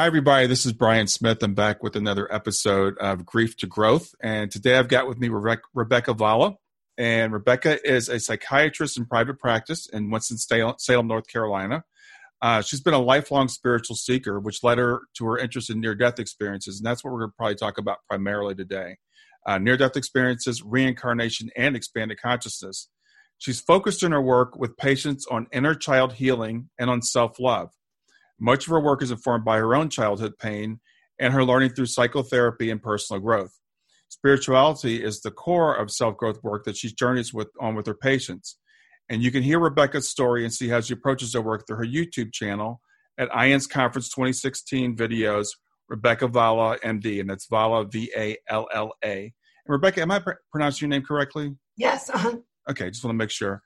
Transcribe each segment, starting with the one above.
Hi, everybody. This is Brian Smith. I'm back with another episode of Grief to Growth. And today I've got with me Rebecca Valla. And Rebecca is a psychiatrist in private practice in Winston-Salem, North Carolina. Uh, she's been a lifelong spiritual seeker, which led her to her interest in near death experiences. And that's what we're going to probably talk about primarily today uh, near death experiences, reincarnation, and expanded consciousness. She's focused in her work with patients on inner child healing and on self love. Much of her work is informed by her own childhood pain and her learning through psychotherapy and personal growth. Spirituality is the core of self growth work that she journeys with, on with her patients. And you can hear Rebecca's story and see how she approaches her work through her YouTube channel at IANDS Conference 2016 videos, Rebecca Valla, MD, and that's Valla, V A L L A. And Rebecca, am I pr- pronouncing your name correctly? Yes. Uh-huh. Okay, just want to make sure.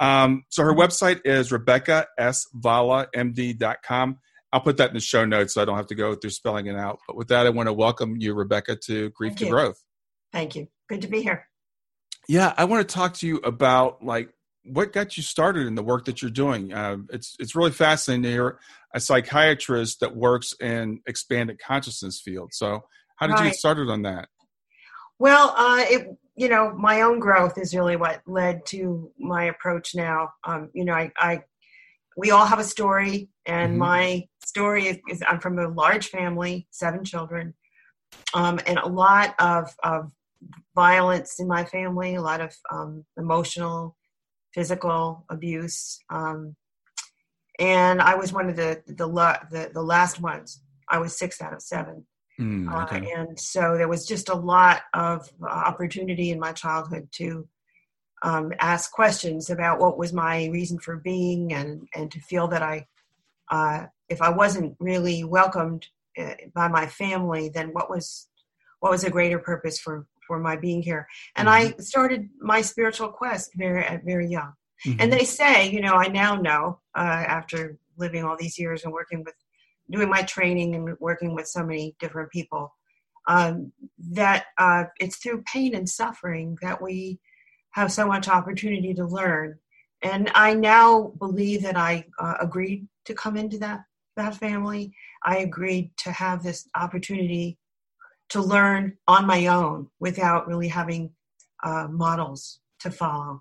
Um, so her website is RebeccaSVallaMD.com. I'll put that in the show notes so I don't have to go through spelling it out. But with that, I want to welcome you, Rebecca, to Grief Thank to you. Growth. Thank you. Good to be here. Yeah, I want to talk to you about like what got you started in the work that you're doing. Uh, it's it's really fascinating to hear a psychiatrist that works in expanded consciousness field. So, how did you get started on that? Well, uh, it you know my own growth is really what led to my approach now. Um, you know, I, I we all have a story, and Mhm. my story is, is I'm from a large family, seven children, um, and a lot of of violence in my family, a lot of um, emotional, physical abuse, um, and I was one of the the, the the last ones. I was six out of seven. Mm, Uh, and so there was just a lot of uh, opportunity in my childhood to um, ask questions about what was my reason for being and, and to feel that I, uh, if I wasn't really welcomed uh, by my family, then what was, what was a greater purpose for, for my being here? And I started my spiritual quest very, at very young. Mhm. And they say, you know, I now know uh, after living all these years and working with, doing my training and working with so many different people, um, that uh, it's through pain and suffering that we have so much opportunity to learn. And I now believe that I uh, agreed to come into that that family. I agreed to have this opportunity to learn on my own without really having uh, models to follow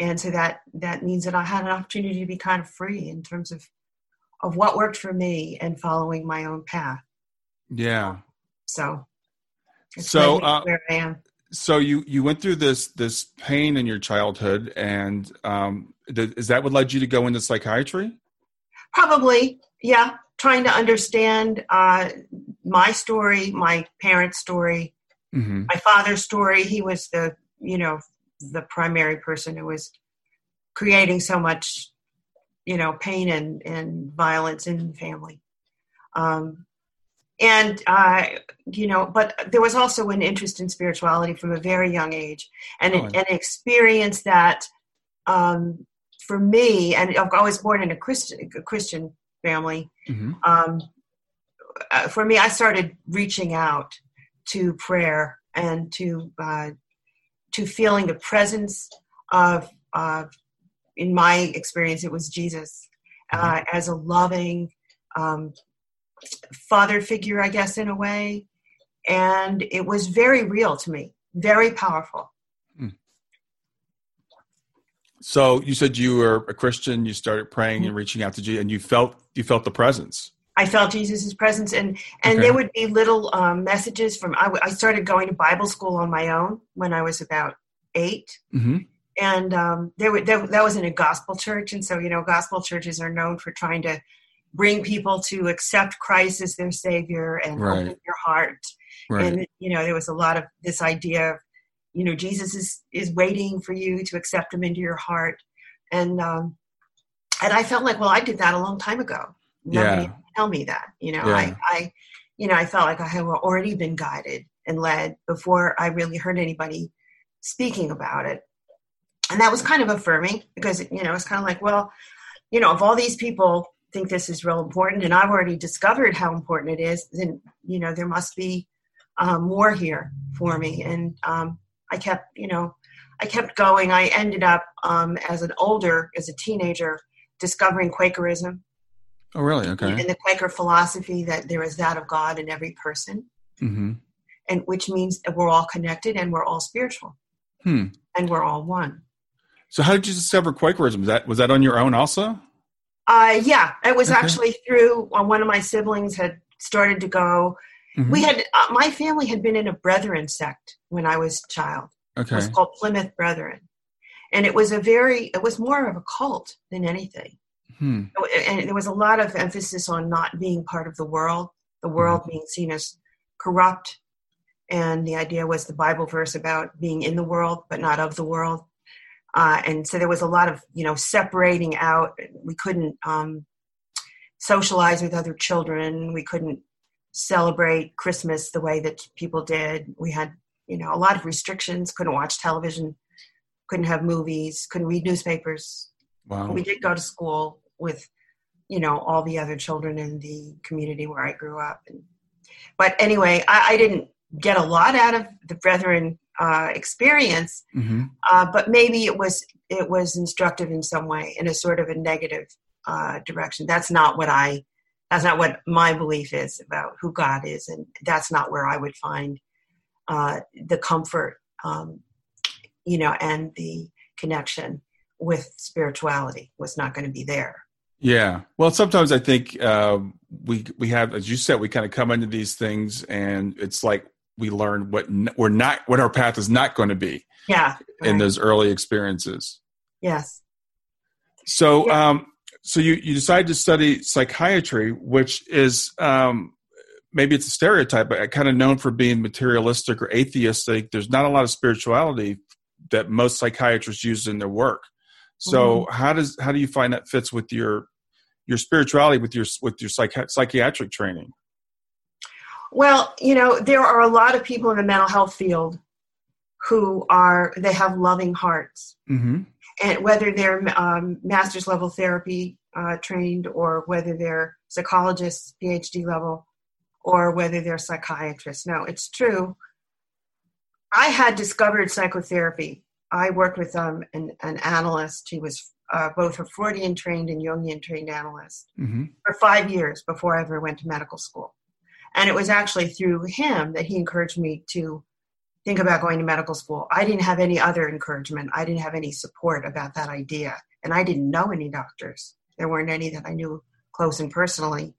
and so that that means that I had an opportunity to be kind of free in terms of of what worked for me and following my own path. yeah. So, So, led me to uh, where I am. So you you went through this this pain in your childhood, and um, th- is that what led you to go into psychiatry? Probably, yeah. Trying to understand uh, my story, my parents' story, Mm-hmm. my father's story. He was the you know the primary person who was creating so much you know pain and and violence in the family. Um, and uh, you know, but there was also an interest in spirituality from a very young age, and Oh. an, an experience that um, for me, and I was born in a Christian a Christian family. Mm-hmm. Um, uh, for me, I started reaching out to prayer and to uh, to feeling the presence of, of, in my experience, it was Jesus uh, mm-hmm. as a loving um, father figure, I guess, in a way, and it was very real to me, very powerful. Hmm. So you said you were a Christian. You started praying and mm-hmm. reaching out to Jesus, and you felt you felt the presence. I felt Jesus's presence, and and okay. there would be little um, messages from. I, I, started going to Bible school on my own when I was about 8 mm-hmm. And um, there, were, there that was in a gospel church, and so you know, gospel churches are known for trying to bring people to accept Christ as their Savior and right. open their heart. Right. And you know, there was a lot of this idea of, you know, Jesus is is waiting for you to accept Him into your heart, and um, and I felt like, well, I did that a long time ago. Nobody yeah. tell me that. You know, yeah. I, I, you know, I felt like I had already been guided and led before I really heard anybody speaking about it, and that was kind of affirming because you know it's kind of like, well, you know, if all these people think this is real important and I've already discovered how important it is, then, you know, there must be um, more here for me. And um, I kept, you know, I kept going. I ended up um, as an older, as a teenager, discovering Quakerism. Oh, really? Okay. And the Quaker philosophy that there is that of God in every person, mm-hmm. and which means that we're all connected and we're all spiritual, hmm. and we're all one. So, how did you discover Quakerism? Was that was that on your own also? Uh, yeah, it was okay. actually through uh, one of my siblings had started to go. Mm-hmm. We had uh, my family had been in a Brethren sect when I was a child. Okay, it was called Plymouth Brethren, and it was a very it was more of a cult than anything. Hmm. And there was a lot of emphasis on not being part of the world, the world mm-hmm. being seen as corrupt, and the idea was the Bible verse about being in the world but not of the world. Uh, and so there was a lot of you know separating out. We couldn't um, socialize with other children. We couldn't celebrate christmas the way that people did. We had you know a lot of restrictions. Couldn't watch television. Couldn't have movies. Couldn't read newspapers. Wow. we did go to school with you know all the other children in the community where i grew up. And, but anyway I, I didn't get a lot out of the brethren uh, experience, mm-hmm. uh, but maybe it was it was instructive in some way in a sort of a negative uh, direction. That's not what I. That's not what my belief is about who God is, and that's not where I would find uh, the comfort, um, you know, and the connection with spirituality was not going to be there. Yeah. Well, sometimes I think uh, we we have, as you said, we kind of come into these things, and it's like we learn what we're not what our path is not going to be yeah in those early experiences. Yes. So yeah. um so you you decide to study psychiatry which is um maybe it's a stereotype but kind of known for being materialistic or atheistic. There's not a lot of spirituality that most psychiatrists use in their work. So mm-hmm. how does how do you find that fits with your your spirituality with your with your psychi- psychiatric training well, you know, there are a lot of people in the mental health field who are they have loving hearts, mm-hmm. and whether they're um, master's level therapy uh, trained or whether they're psychologists, PhD level, or whether they're psychiatrists. No, it's true. I had discovered psychotherapy. I worked with um, an, an analyst. He was uh, both a Freudian trained and Jungian trained analyst mm-hmm. for five years before I ever went to medical school. And it was actually through him that he encouraged me to think about going to medical school. I didn't have any other encouragement. I didn't have any support about that idea. And I didn't know any doctors. There weren't any that I knew close and personally.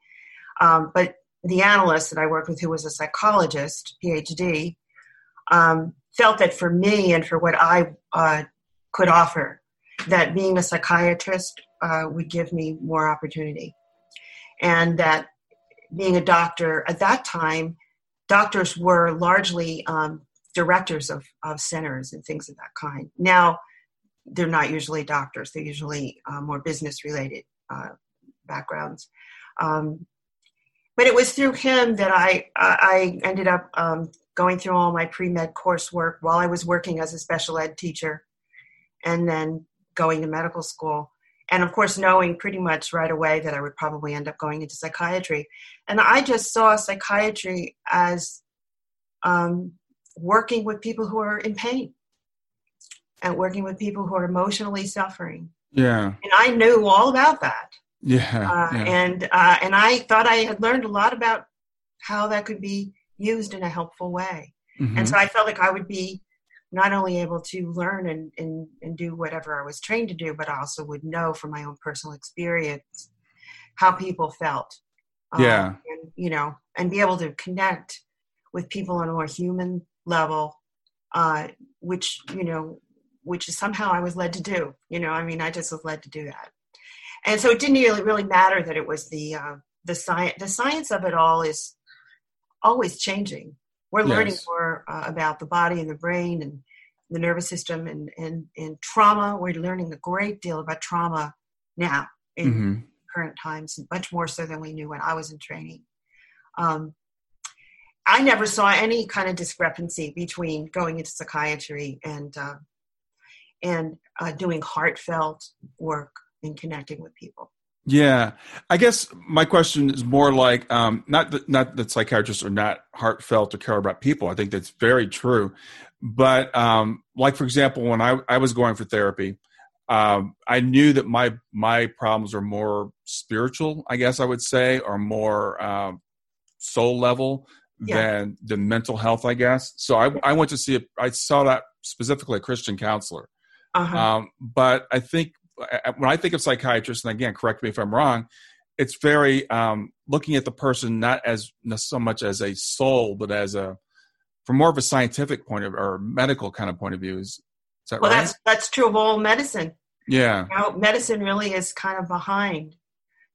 Um, but the analyst that I worked with, who was a psychologist, PhD, um, felt that for me and for what I uh, could offer, that being a psychiatrist uh, would give me more opportunity. And that being a doctor at that time, doctors were largely um, directors of, of centers and things of that kind. Now, they're not usually doctors, they're usually uh, more business related uh, backgrounds. Um, but it was through him that I, I ended up um, going through all my pre med coursework while I was working as a special ed teacher and then going to medical school. And of course knowing pretty much right away that i would probably end up going into psychiatry. And i just saw psychiatry as um, working with people who are in pain and working with people who are emotionally suffering. Yeah. And i knew all about that. Yeah, uh, yeah. and uh, and i thought i had learned a lot about how that could be used in a helpful way. Mhm. and so i felt like i would be not only able to learn and, and, and do whatever I was trained to do, but I also would know from my own personal experience how people felt. Um, Yeah. and, you know, and be able to connect with people on a more human level, uh, which, you know, which is somehow I was led to do. You know, I mean, I just was led to do that. And so it didn't really, really matter that it was the, uh, the science, the science of it all is always changing we're learning Yes. more uh, about the body and the brain and the nervous system and, and, and trauma. We're learning a great deal about trauma now in Mhm. current times, much more so than we knew when I was in training. Um, I never saw any kind of discrepancy between going into psychiatry and uh, and uh, doing heartfelt work and connecting with people. Yeah, I guess my question is more like um, not that not that psychiatrists are not heartfelt or care about people. I think that's very true, but um, like for example, when I, I was going for therapy, um, I knew that my my problems are more spiritual. I guess I would say, or more um, soul level Yeah. than the mental health. I guess so. I I went to see it. I saw that specifically a Christian counselor. Uh-huh. Um, but I think when I think of psychiatrists, and again, correct me if I'm wrong, it's very um, looking at the person not as not so much as a soul, but as a from more of a scientific point of or medical kind of point of view. Is, is that well, right? that's that's true of all medicine. yeah, you know, medicine really is kind of behind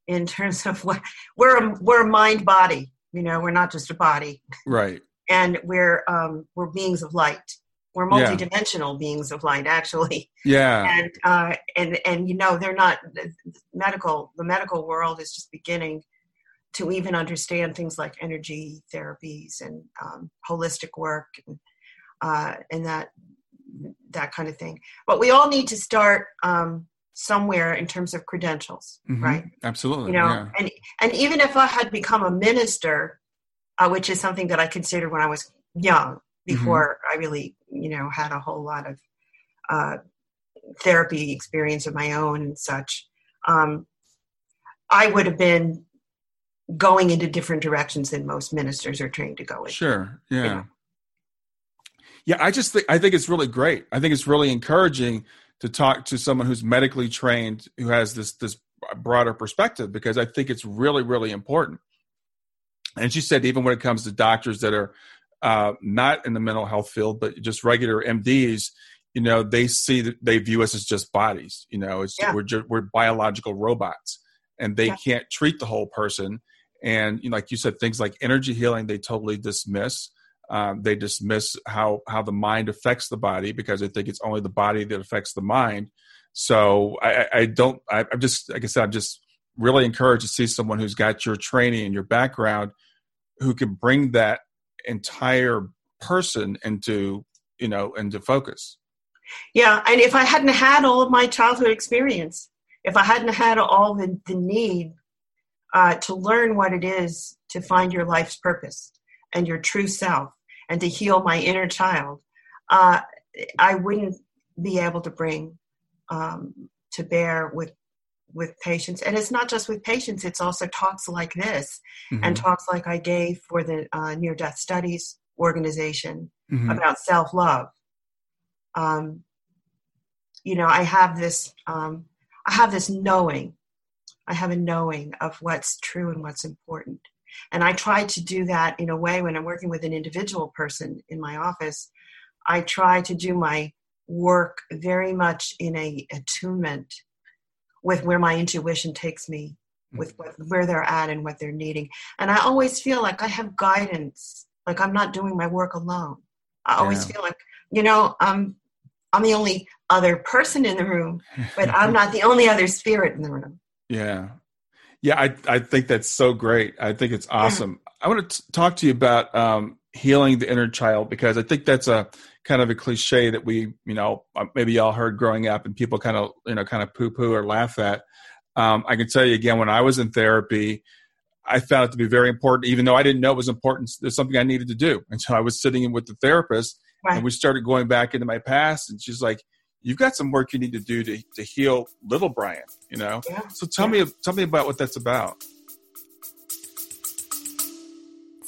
in terms of what we're a, we're a mind body. You know, we're not just a body, right. and we're um, we're beings of light. We're Yeah. multidimensional beings of light, actually, Yeah, and uh, and and you know they're not medical. The medical world is just beginning to even understand things like energy therapies and um, holistic work and, uh, and that that kind of thing. But we all need to start um, somewhere in terms of credentials, Mhm. right? Absolutely. You know, yeah. and and even if I had become a minister, uh, which is something that I considered when I was young, before I really you know had a whole lot of uh, therapy experience of my own and such, um, I would have been going into different directions than most ministers are trained to go in. Sure. Yeah. know. Yeah, I just think I think it's really great. I think it's really encouraging to talk to someone who's medically trained who has this this broader perspective because I think it's really really important. And she said even when it comes to doctors that are uh, not in the mental health field but just regular MDs, you know, they see that they view us as just bodies. You know, it's Yeah. we're just, we're biological robots, and they Yeah. can't treat the whole person. And you know, like you said, things like energy healing, they totally dismiss. Um, they dismiss how how the mind affects the body because they think it's only the body that affects the mind. So I, I- I don't. I, I'm just like I said. I'm just really encouraged to see someone who's got your training and your background, who can bring that entire person into you know into focus. Yeah, and if I hadn't had all of my childhood experience, if I hadn't had all the, the need uh, to learn what it is to find your life's purpose and your true self and to heal my inner child, uh, I wouldn't be able to bring um, to bear with with patients. And it's not just with patients; it's also talks like this and Mhm. talks like I gave for the uh, Near Death Studies organization Mhm. about self love. Um, you know, I have this, um, I have this knowing. I have a knowing of what's true and what's important, and I try to do that in a way when I'm working with an individual person in my office. I try to do my work very much in a attunement with where my intuition takes me, with what, where they're at and what they're needing. And I always feel like I have guidance, like I'm not doing my work alone. I always Yeah. feel like, you know, I'm I'm the only other person in the room, but I'm not the only other spirit in the room. Yeah. Yeah, I, I think that's so great. I think it's awesome. I want to t- talk to you about um, healing the inner child because I think that's a kind of a cliche that we, you know, uh, maybe y'all heard growing up and people kind of, you know, kind of poo poo or laugh at. Um, I can tell you again, when I was in therapy, I found it to be very important, even though I didn't know it was important. There's something I needed to do. And so I was sitting in with the therapist right. and we started going back into my past. And she's like, you've got some work you need to do to, to heal little Brian, you know? Yeah. So tell yeah. me, tell me about what that's about.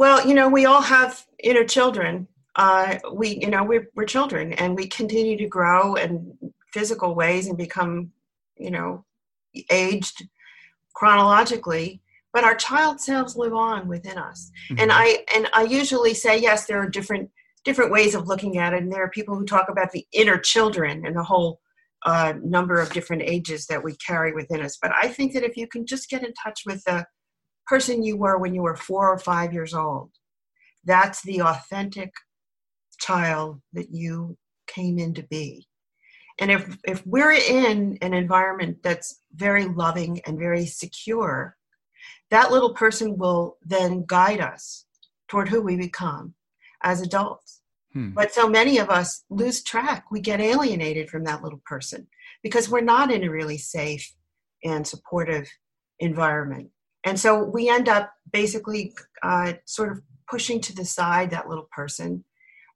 Well, you know, we all have inner children. Uh, we, you know, we're, we're children and we continue to grow in physical ways and become, you know, aged chronologically but our child selves live on within us mm-hmm. and i and i usually say yes there are different different ways of looking at it and there are people who talk about the inner children and the whole uh, number of different ages that we carry within us but i think that if you can just get in touch with the person you were when you were four or five years old. That's the authentic child that you came in to be. And if, if we're in an environment that's very loving and very secure, that little person will then guide us toward who we become as adults. Hmm. But so many of us lose track. We get alienated from that little person because we're not in a really safe and supportive environment. And so we end up basically uh, sort of pushing to the side that little person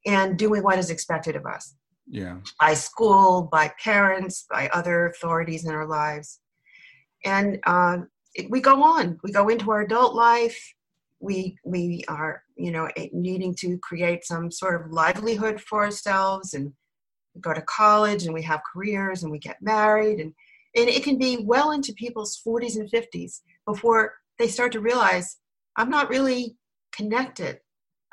and doing what is expected of us. Yeah. By school, by parents, by other authorities in our lives. And uh, it, we go on. We go into our adult life. We we are you know needing to create some sort of livelihood for ourselves, and we go to college, and we have careers, and we get married, and and it can be well into people's 40s and 50s before they start to realize I'm not really connected.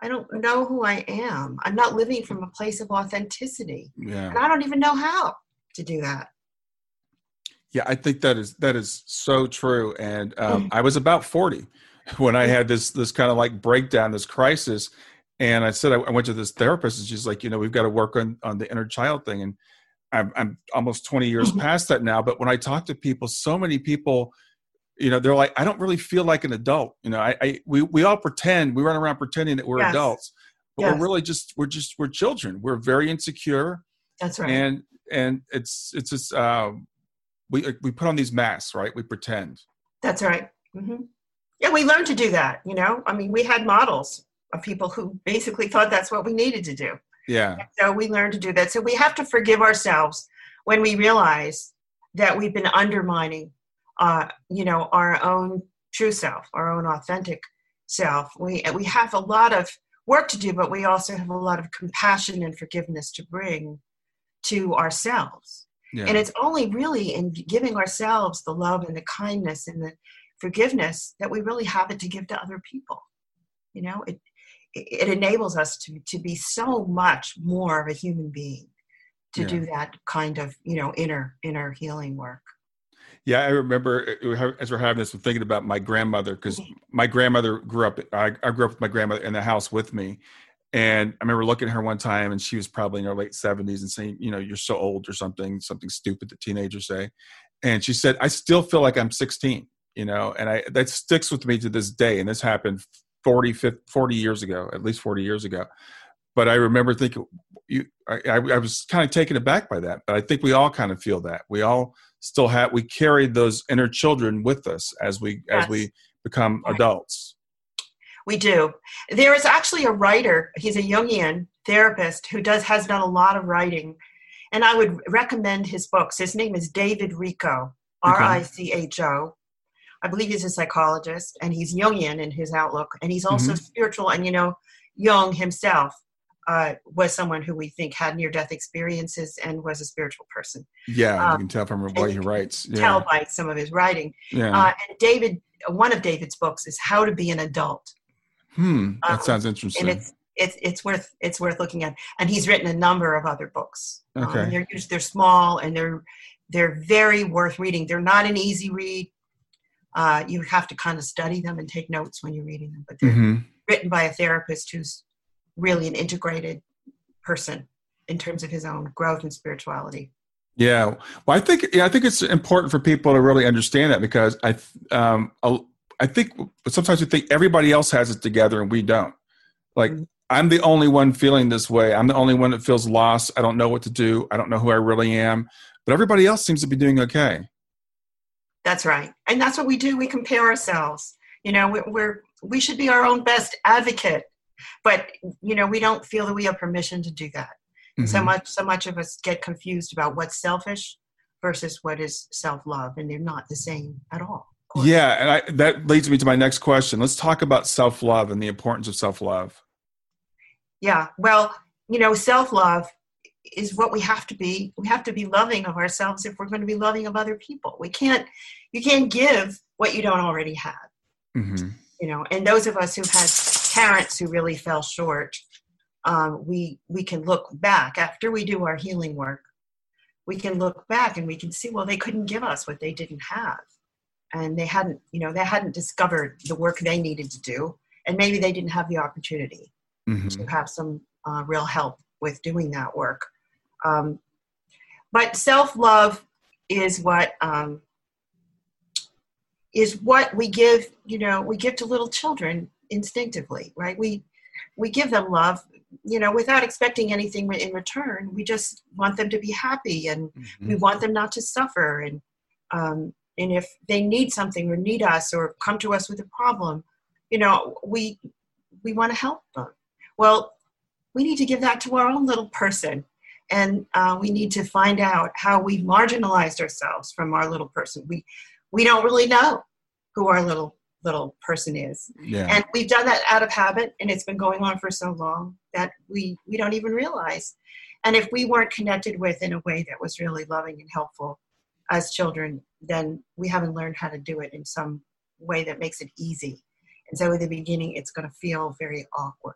I don't know who I am. I'm not living from a place of authenticity. Yeah. And I don't even know how to do that. Yeah, I think that is that is so true. And um, mm. I was about 40 when I mm. had this this kind of like breakdown, this crisis. And I said I, I went to this therapist, and she's like, you know, we've got to work on on the inner child thing. And I'm, I'm almost 20 years mm-hmm. past that now. But when I talk to people, so many people you know they're like i don't really feel like an adult you know i, I we, we all pretend we run around pretending that we're yes. adults but yes. we're really just we're just we're children. We're very insecure. That's right. And and it's it's just uh, we we put on these masks right? We pretend. That's right. Mm-hmm. yeah we learned to do that you know? I mean we had models of people who basically thought that's what we needed to do. Yeah. So we learned to do that. So we have to forgive ourselves when we realize that we've been undermining uh, you know, our own true self, our own authentic self. We we have a lot of work to do, but we also have a lot of compassion and forgiveness to bring to ourselves. Yeah. And it's only really in giving ourselves the love and the kindness and the forgiveness that we really have it to give to other people. You know, it it enables us to to be so much more of a human being to yeah. do that kind of you know inner inner healing work. Yeah, I remember uh, as we're having this, I'm thinking about my grandmother because my grandmother grew up. I, I, grew up with my grandmother in the house with me, and I remember looking at her one time, and she was probably in her late 70s, and saying, "You know, you're so old," or something, something stupid that teenagers say. And she said, "I still feel like I'm 16." You know, and I that sticks with me to this day. And this happened 40, 50, 40 years ago, at least 40 years ago. But I remember thinking, you, I, I was kind of taken aback by that. But I think we all kind of feel that. We all still have we carry those inner children with us as we yes. as we become right. adults we do there is actually a writer he's a jungian therapist who does has done a lot of writing and i would recommend his books his name is david richo r-i-c-h-o i believe he's a psychologist and he's jungian in his outlook and he's also mm-hmm. spiritual and you know jung himself uh, was someone who we think had near death experiences and was a spiritual person. Yeah, um, you can tell from what he writes. Yeah. Tell by some of his writing. Yeah. Uh, and David one of David's books is How to Be an Adult. Hmm, that Um, sounds interesting. and it's it's it's worth it's worth looking at. And he's written a number of other books. Um, Okay. they're us- they're small and they're they're very worth reading. They're not an easy read. Uh, you have to kind of study them and take notes when you're reading them. But they're Mhm. written by a therapist who's really an integrated person in terms of his own growth and spirituality. Yeah, well, I think yeah, I think it's important for people to really understand that because I um I think sometimes we think everybody else has it together and we don't. Like I'm the only one feeling this way. I'm the only one that feels lost. I don't know what to do. I don't know who I really am. But everybody else seems to be doing okay. That's right, and that's what we do. We compare ourselves. You know, we're, we're we should be our own best advocate, but you know, we don't feel that we have permission to do that. So Mhm. much, so much of us get confused about what's selfish versus what is self-love, and they're not the same at all. Yeah, and I, that leads me to my next question. Let's talk about self love and the importance of self love. Yeah. Well, you know, self-love is what we have to be. We have to be loving of ourselves if we're going to be loving of other people. We can't. You can't give what you don't already have. hmm you know and those of us who've had parents who really fell short um, we we can look back after we do our healing work we can look back and we can see well they couldn't give us what they didn't have and they hadn't you know they hadn't discovered the work they needed to do and maybe they didn't have the opportunity hmm to have some uh, real help with doing that work. Um, but self love is what um, is what we give. You know, we give to little children instinctively, right? We we give them love, you know, without expecting anything in return. We just want them to be happy, and we want them not to suffer. And um, and if they need something or need us or come to us with a problem, you know, we we want to help them. Well, we need to give that to our own little person. And uh, we need to find out how we've marginalized ourselves from our little person. We, we don't really know who our little little person is. Yeah. And we've done that out of habit, and it's been going on for so long that we, we don't even realize. And if we weren't connected with in a way that was really loving and helpful as children, then we haven't learned how to do it in some way that makes it easy. And so in the beginning, it's going to feel very awkward.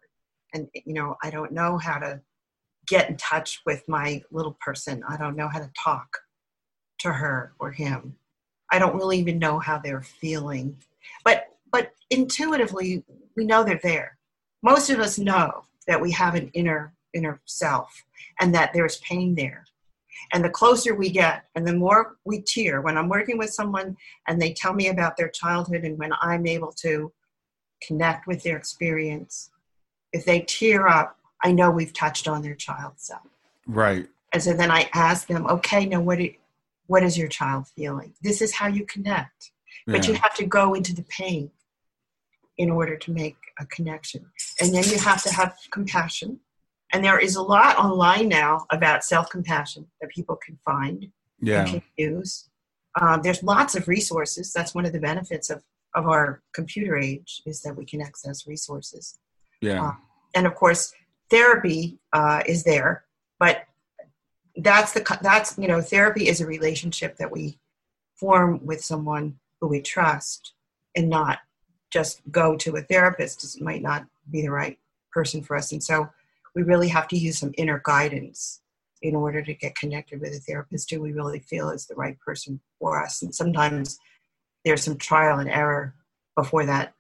And, you know, I don't know how to get in touch with my little person. I don't know how to talk to her or him. I don't really even know how they're feeling. But, but intuitively, we know they're there. Most of us know that we have an inner, inner self and that there's pain there. And the closer we get, and the more we tear, when I'm working with someone and they tell me about their childhood, and when I'm able to connect with their experience, if they tear up, I know we've touched on their child self. right. And so then I ask them, okay, now what, do, what is your child feeling? This is how you connect. But Yeah. you have to go into the pain in order to make a connection. And then you have to have compassion. And there is a lot online now about self compassion that people can find yeah. and can use. Um, there's lots of resources. That's one of the benefits of, of our computer age is that we can access resources. Yeah. uh, And of course, therapy uh, is there, but that's the that's you know therapy is a relationship that we form with someone who we trust, and not just go to a therapist. It might not be the right person for us, and so we really have to use some inner guidance in order to get connected with a therapist who we really feel is the right person for us. And sometimes there's some trial and error before that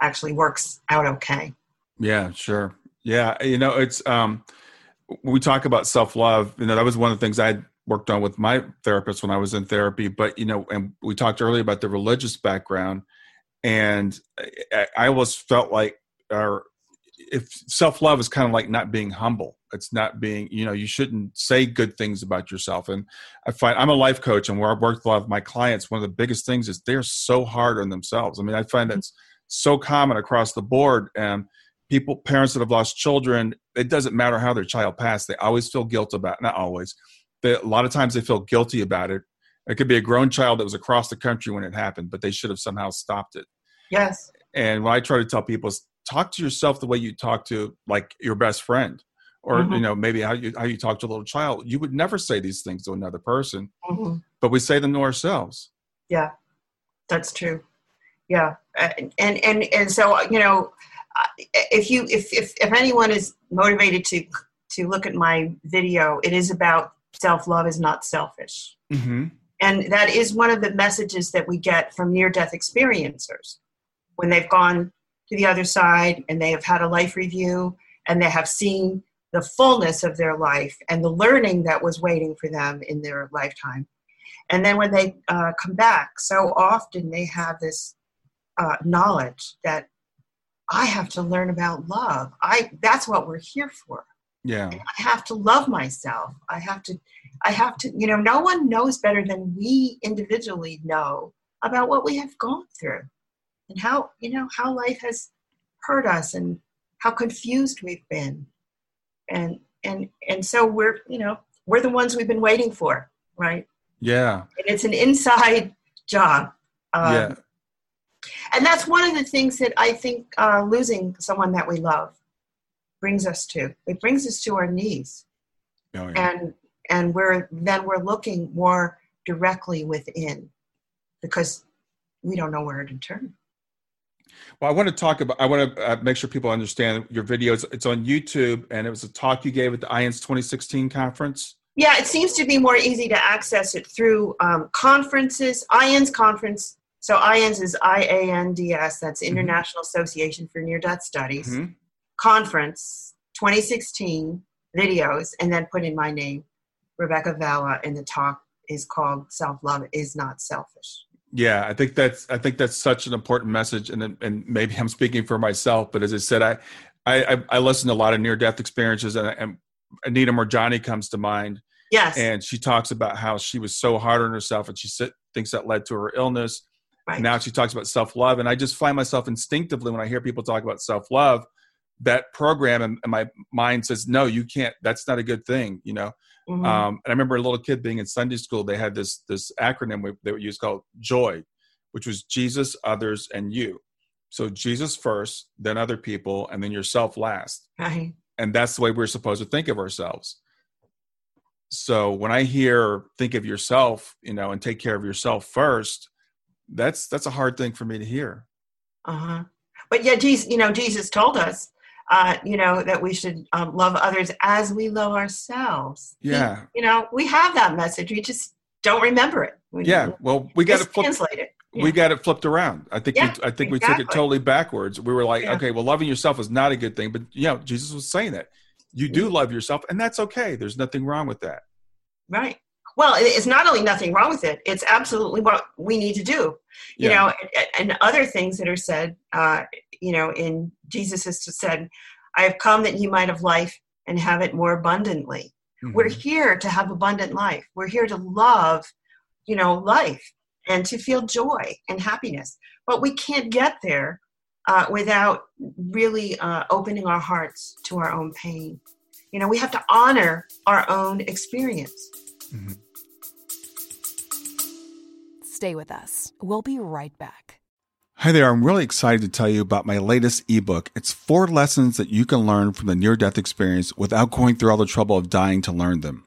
actually works out okay. Yeah, sure. Yeah, you know, it's um we talk about self-love, you know, that was one of the things I worked on with my therapist when I was in therapy, but you know, and we talked earlier about the religious background and I, I always felt like or if self-love is kind of like not being humble. It's not being, you know, you shouldn't say good things about yourself. And I find I'm a life coach and where I work with a lot of my clients, one of the biggest things is they're so hard on themselves. I mean, I find mm-hmm. that's so common across the board. And people, parents that have lost children, it doesn't matter how their child passed, they always feel guilt about not always. They, a lot of times they feel guilty about it. It could be a grown child that was across the country when it happened, but they should have somehow stopped it. Yes. And what I try to tell people is talk to yourself the way you talk to like your best friend, or Mhm. you know maybe how you how you talk to a little child. You would never say these things to another person, hmm but we say them to ourselves. Yeah, that's true. yeah and and and so you know if you if if, if anyone is motivated to to look at my video it is about self-love is not selfish Mm-hmm. and that is one of the messages that we get from near death experiencers when they've gone to the other side and they have had a life review and they have seen the fullness of their life and the learning that was waiting for them in their lifetime. And then when they uh, come back, so often they have this uh, knowledge that I have to learn about love. I that's what we're here for. Yeah. I have to love myself. I have to, I have to, you know, no one knows better than we individually know about what we have gone through and how, you know, how life has hurt us and how confused we've been. And, and, and so we're, you know, we're the ones we've been waiting for, right? Yeah. And it's an inside job. Um, yeah. And that's one of the things that I think uh, losing someone that we love brings us to. It brings us to our knees, Oh, yeah. and and we're then we're looking more directly within, because we don't know where to turn. Well, I want to talk about. I want to uh, make sure people understand your videos. It's on YouTube, and it was a talk you gave at the IANDS 2016 conference. Yeah, it seems to be more easy to access it through um, conferences. IANDS conference. So IANDS is I A N D S. That's International Association for Near Death Studies. Mhm. Conference 2016 videos, and then put in my name, Rebecca Valla, and the talk is called "Self Love Is Not Selfish." Yeah, I think that's I think that's such an important message, and and maybe I'm speaking for myself, but as I said, I I I listen to a lot of near death experiences, and, and Anita Moorjani comes to mind, Yes, and she talks about how she was so hard on herself, and she sit, thinks that led to her illness. Right. Now she talks about self love, and I just find myself instinctively when I hear people talk about self love, that program and, my mind says, no, you can't. That's not a good thing, you know. Mhm. Um, and I remember a little kid being in Sunday school. They had this this acronym we, they would use called JOY, which was Jesus, others, and you. So Jesus first, then other people, and then yourself last. right. And that's the way we're supposed to think of ourselves. So when I hear think of yourself, you know, and take care of yourself first, that's that's a hard thing for me to hear. Uh-huh. But yeah, Jesus, you know, Jesus told us, uh, you know, that we should um, love others as we love ourselves. Yeah. you know, we have that message. We just don't remember it. We, Yeah. Well, we got to translate it. Yeah. we got it flipped around. I think Yeah, we, I think we took it totally backwards. We were like, Yeah. okay, well, loving yourself is not a good thing, but you know, Jesus was saying that you do love yourself, and that's okay. There's nothing wrong with that. Right. Well, it's not only nothing wrong with it; it's absolutely what we need to do. You Yeah. know, and, and other things that are said. Uh, you know, in Jesus has said, "I have come that you might have life and have it more abundantly." We're Mhm. here to have abundant life. We're here to love, you know, life and to feel joy and happiness. But we can't get there uh, without really uh, opening our hearts to our own pain. You know, we have to honor our own experience. Mhm. Stay with us. We'll be right back. Hi there. I'm really excited to tell you about my latest ebook. It's four lessons that you can learn from the near death experience without going through all the trouble of dying to learn them.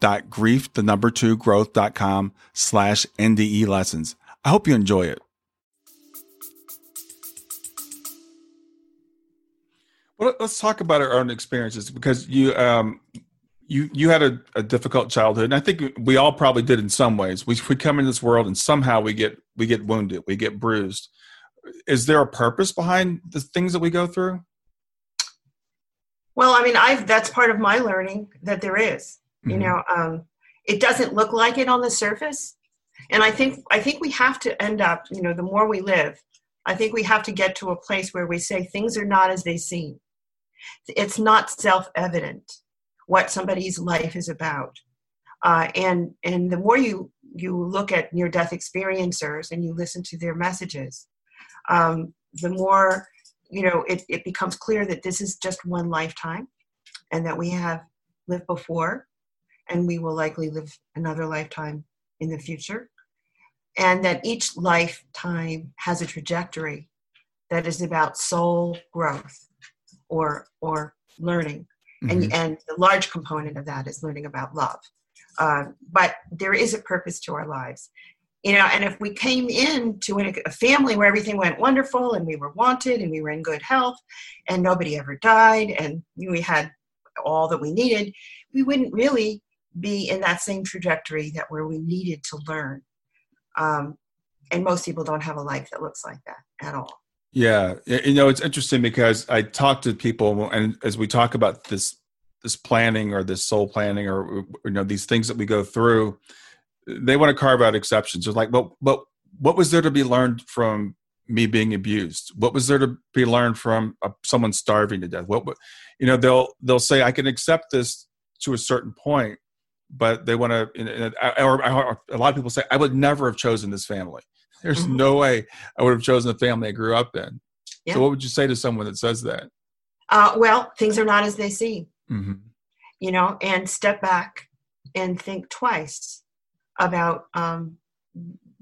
www.grief, the number two, growth.com slash NDE lessons. I hope you enjoy it. Well, let's talk about our own experiences because you, um, you, you had a, a difficult childhood, and I think we all probably did in some ways. We, we come into this world and somehow we get we get wounded, we get bruised. Is there a purpose behind the things that we go through? Well, I mean, I've that's part of my learning that there is. You Mhm. know, um, it doesn't look like it on the surface, and I think I think we have to end up. You know, the more we live, I think we have to get to a place where we say things are not as they seem. It's not self-evident what somebody's life is about, uh, and and the more you you look at near-death experiencers and you listen to their messages, um, the more you know, it, it becomes clear that this is just one lifetime and that we have lived before and we will likely live another lifetime in the future. And that each lifetime has a trajectory that is about soul growth or, or learning. Mm-hmm. And, and the large component of that is learning about love. Uh, but there is a purpose to our lives you know and if we came into a family where everything went wonderful and we were wanted and we were in good health and nobody ever died and we had all that we needed we wouldn't really be in that same trajectory that where we needed to learn um, and most people don't have a life that looks like that at all yeah you know it's interesting because i talk to people and as we talk about this this planning or this soul planning or you know these things that we go through they want to carve out exceptions. It's like, but but what was there to be learned from me being abused? What was there to be learned from uh, someone starving to death? What, you know, they'll they'll say I can accept this to a certain point, but they want to. Or, or, a lot of people say I would never have chosen this family. There's mm-hmm. no way I would have chosen the family I grew up in. Yeah. So, what would you say to someone that says that? Uh, well, things are not as they seem. Mm-hmm. You know, and step back and think twice about um,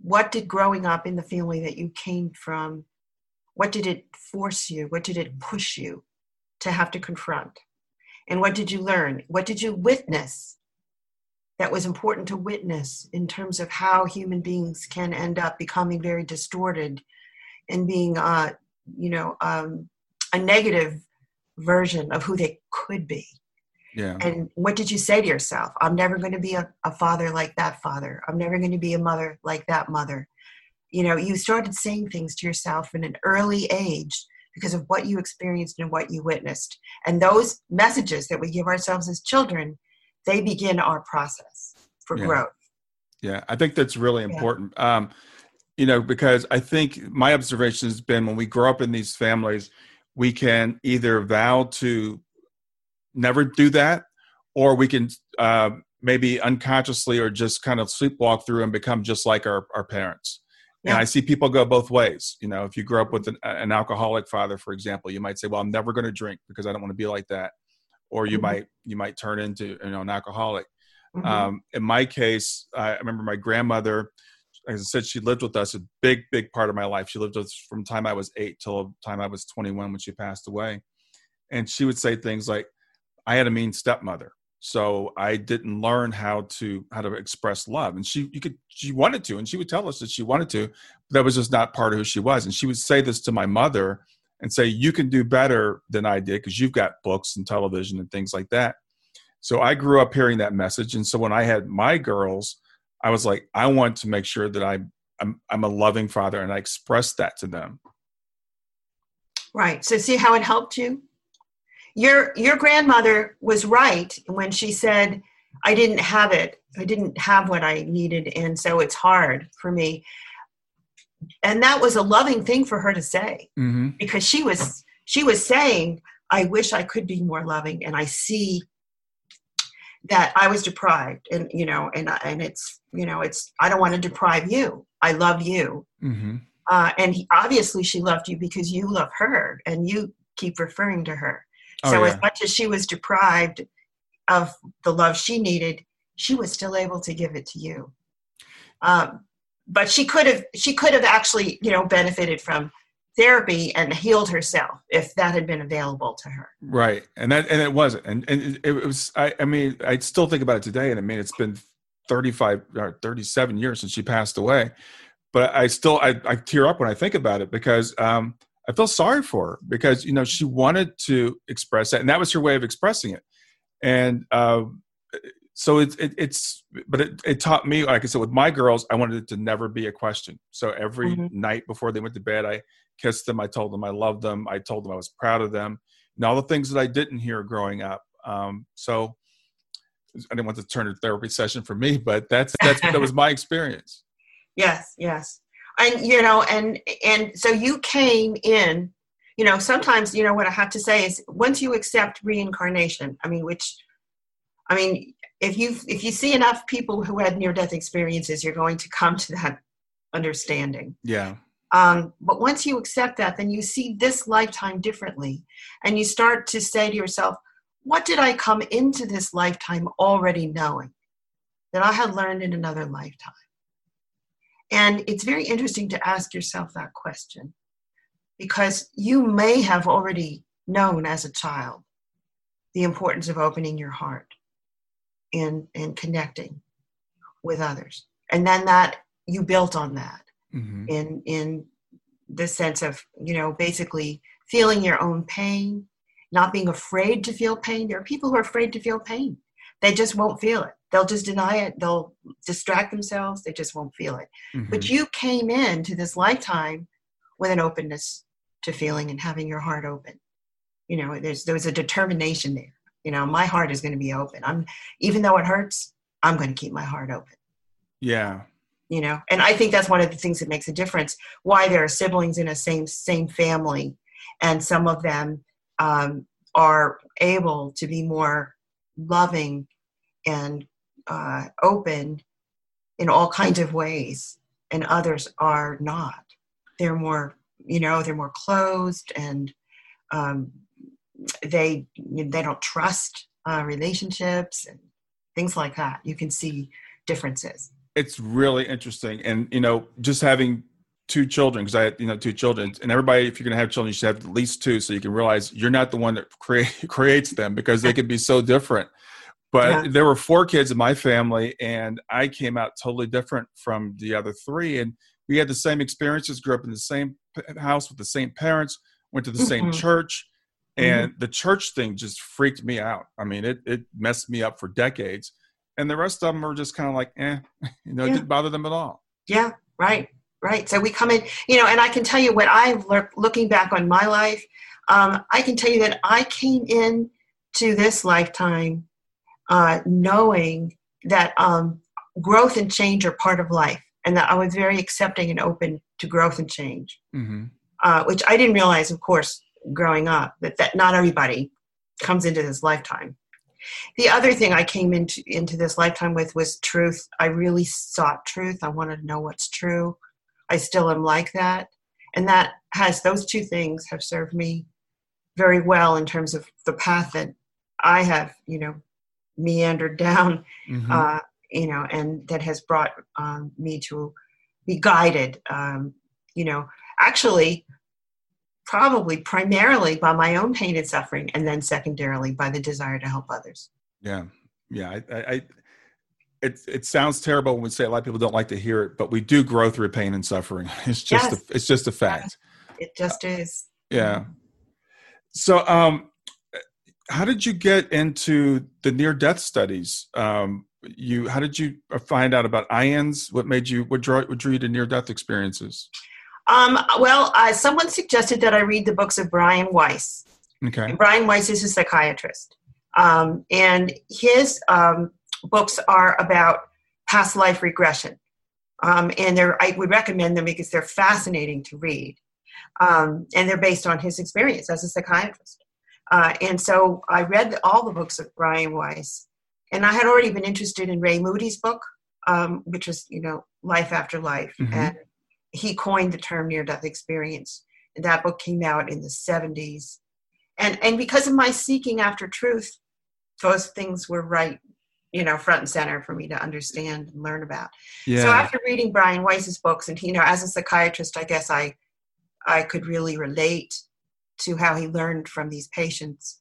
what did growing up in the family that you came from what did it force you what did it push you to have to confront and what did you learn what did you witness that was important to witness in terms of how human beings can end up becoming very distorted and being uh, you know um, a negative version of who they could be yeah. And what did you say to yourself? I'm never going to be a, a father like that father. I'm never going to be a mother like that mother. You know, you started saying things to yourself in an early age because of what you experienced and what you witnessed. And those messages that we give ourselves as children, they begin our process for yeah. growth. Yeah, I think that's really important. Yeah. Um, you know, because I think my observation has been when we grow up in these families, we can either vow to never do that, or we can uh, maybe unconsciously or just kind of sleepwalk through and become just like our, our parents. Yeah. And I see people go both ways. You know, if you grow up with an, an alcoholic father, for example, you might say, "Well, I'm never going to drink because I don't want to be like that," or you mm-hmm. might you might turn into you know an alcoholic. Mm-hmm. Um, in my case, I remember my grandmother. As I said, she lived with us a big, big part of my life. She lived with us from time I was eight till the time I was 21 when she passed away. And she would say things like, I had a mean stepmother, so I didn't learn how to how to express love. And she you could she wanted to, and she would tell us that she wanted to, but that was just not part of who she was. And she would say this to my mother and say, "You can do better than I did because you've got books and television and things like that." So I grew up hearing that message, and so when I had my girls, I was like, I want to make sure that I I'm, I'm a loving father, and I expressed that to them. Right. So see how it helped you your your grandmother was right when she said i didn't have it i didn't have what i needed and so it's hard for me and that was a loving thing for her to say mm-hmm. because she was she was saying i wish i could be more loving and i see that i was deprived and you know and and it's you know it's i don't want to deprive you i love you mm-hmm. uh, and he, obviously she loved you because you love her and you keep referring to her Oh, so yeah. as much as she was deprived of the love she needed, she was still able to give it to you. Um, but she could have she could have actually you know benefited from therapy and healed herself if that had been available to her. Right, and that and it wasn't, and and it was. I, I mean, I still think about it today, and I mean, it's been 35 or 37 years since she passed away but i still I, I, tear up when i think about it because um, I feel sorry for her because you know she wanted to express that, and that was her way of expressing it. And uh, so it, it, it's, but it, it, taught me, like I said, with my girls, I wanted it to never be a question. So every mm-hmm. night before they went to bed, I kissed them, I told them I loved them, I told them I was proud of them, and all the things that I didn't hear growing up. Um, so I didn't want to turn a therapy session for me, but that's that's that was my experience. Yes, yes and you know and and so you came in you know sometimes you know what i have to say is once you accept reincarnation i mean which i mean if you if you see enough people who had near death experiences you're going to come to that understanding yeah Um, but once you accept that, then you see this lifetime differently. And you start to say to yourself, what did I come into this lifetime already knowing that I had learned in another lifetime? And it's very interesting to ask yourself that question because you may have already known as a child the importance of opening your heart and, and connecting with others. And then that you built on that mm-hmm. in in the sense of, you know, basically feeling your own pain, not being afraid to feel pain. There are people who are afraid to feel pain. They just won't feel it. They'll just deny it. They'll distract themselves. They just won't feel it. Mm-hmm. But you came into this lifetime with an openness to feeling and having your heart open. You know, there's there was a determination there. You know, my heart is going to be open. I'm even though it hurts, I'm going to keep my heart open. Yeah. You know, and I think that's one of the things that makes a difference. Why there are siblings in a same same family, and some of them um, are able to be more loving and uh, open in all kinds of ways, and others are not. They're more, you know, they're more closed, and um, they they don't trust uh, relationships and things like that. You can see differences. It's really interesting, and you know, just having two children because I had you know two children, and everybody, if you're going to have children, you should have at least two, so you can realize you're not the one that create, creates them because they can be so different. But yeah. there were four kids in my family, and I came out totally different from the other three. And we had the same experiences, grew up in the same house with the same parents, went to the mm-hmm. same church, and mm-hmm. the church thing just freaked me out. I mean, it it messed me up for decades. And the rest of them were just kind of like, eh, you know, yeah. it didn't bother them at all. Yeah, right right so we come in you know and i can tell you what i've learned looking back on my life um, i can tell you that i came in to this lifetime uh, knowing that um, growth and change are part of life and that i was very accepting and open to growth and change mm-hmm. uh, which i didn't realize of course growing up that, that not everybody comes into this lifetime. The other thing i came into into this lifetime with was truth. I really sought truth. I wanted to know what's true. I still am like that. And that has those two things have served me very well in terms of the path that I have, you know, meandered down, mm-hmm. uh, you know, and that has brought um, me to be guided, um, you know, actually, probably primarily by my own pain and suffering, and then secondarily by the desire to help others. Yeah, yeah, I, I, it it sounds terrible when we say a lot of people don't like to hear it, but we do grow through pain and suffering. It's just yes. a, it's just a fact. It just is. Yeah. So, um, how did you get into the near death studies? Um, you how did you find out about IANDS? What made you what drew what drew you to near death experiences? Um, well, uh, someone suggested that I read the books of Brian Weiss. Okay. And Brian Weiss is a psychiatrist, um, and his um, books are about past life regression. Um, and they're, I would recommend them because they're fascinating to read. Um, and they're based on his experience as a psychiatrist. Uh, and so I read all the books of Brian Weiss. And I had already been interested in Ray Moody's book, um, which was, you know, Life After Life. Mm-hmm. And he coined the term near death experience. And that book came out in the 70s. And, and because of my seeking after truth, those things were right you know front and center for me to understand and learn about yeah. so after reading brian weiss's books and you know as a psychiatrist i guess i i could really relate to how he learned from these patients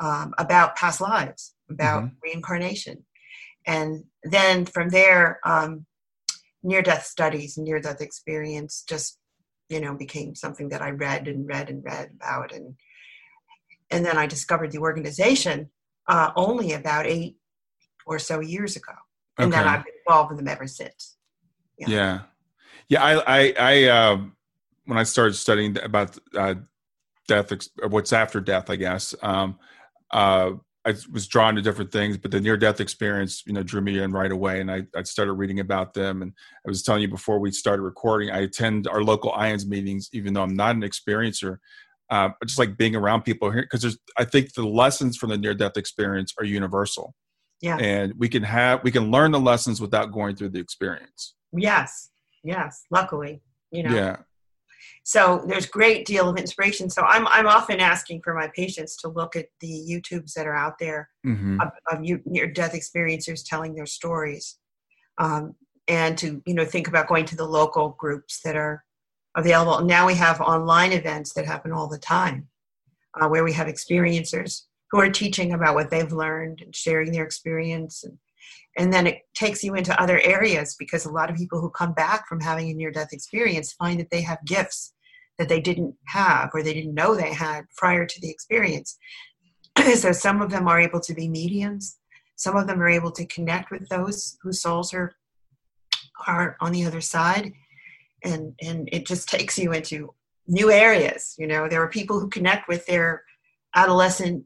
um, about past lives about mm-hmm. reincarnation and then from there um, near death studies near death experience just you know became something that i read and read and read about and and then i discovered the organization uh, only about eight or so years ago, and okay. then I've been involved with them ever since. Yeah, yeah, yeah I, I, I uh, when I started studying about uh, death, what's after death, I guess. Um, uh, I was drawn to different things, but the near death experience, you know, drew me in right away. And I, I started reading about them. And I was telling you before we started recording, I attend our local IANDS meetings, even though I'm not an experiencer. Uh, just like being around people here, because there's, I think the lessons from the near death experience are universal yeah and we can have we can learn the lessons without going through the experience yes yes luckily you know yeah so there's great deal of inspiration. So i'm i'm often asking for my patients to look at the youtubes that are out there Mm-hmm. of, of near death experiencers telling their stories. Um, and to you know think about going to the local groups that are available. Now we have online events that happen all the time uh, where we have experiencers who are teaching about what they've learned and sharing their experience. And and then it takes you into other areas because a lot of people who come back from having a near death experience find that they have gifts that they didn't have or they didn't know they had prior to the experience. So some of them are able to be mediums. Some of them are able to connect with those whose souls are are on the other side. And and it just takes you into new areas you know. There are people who connect with their adolescent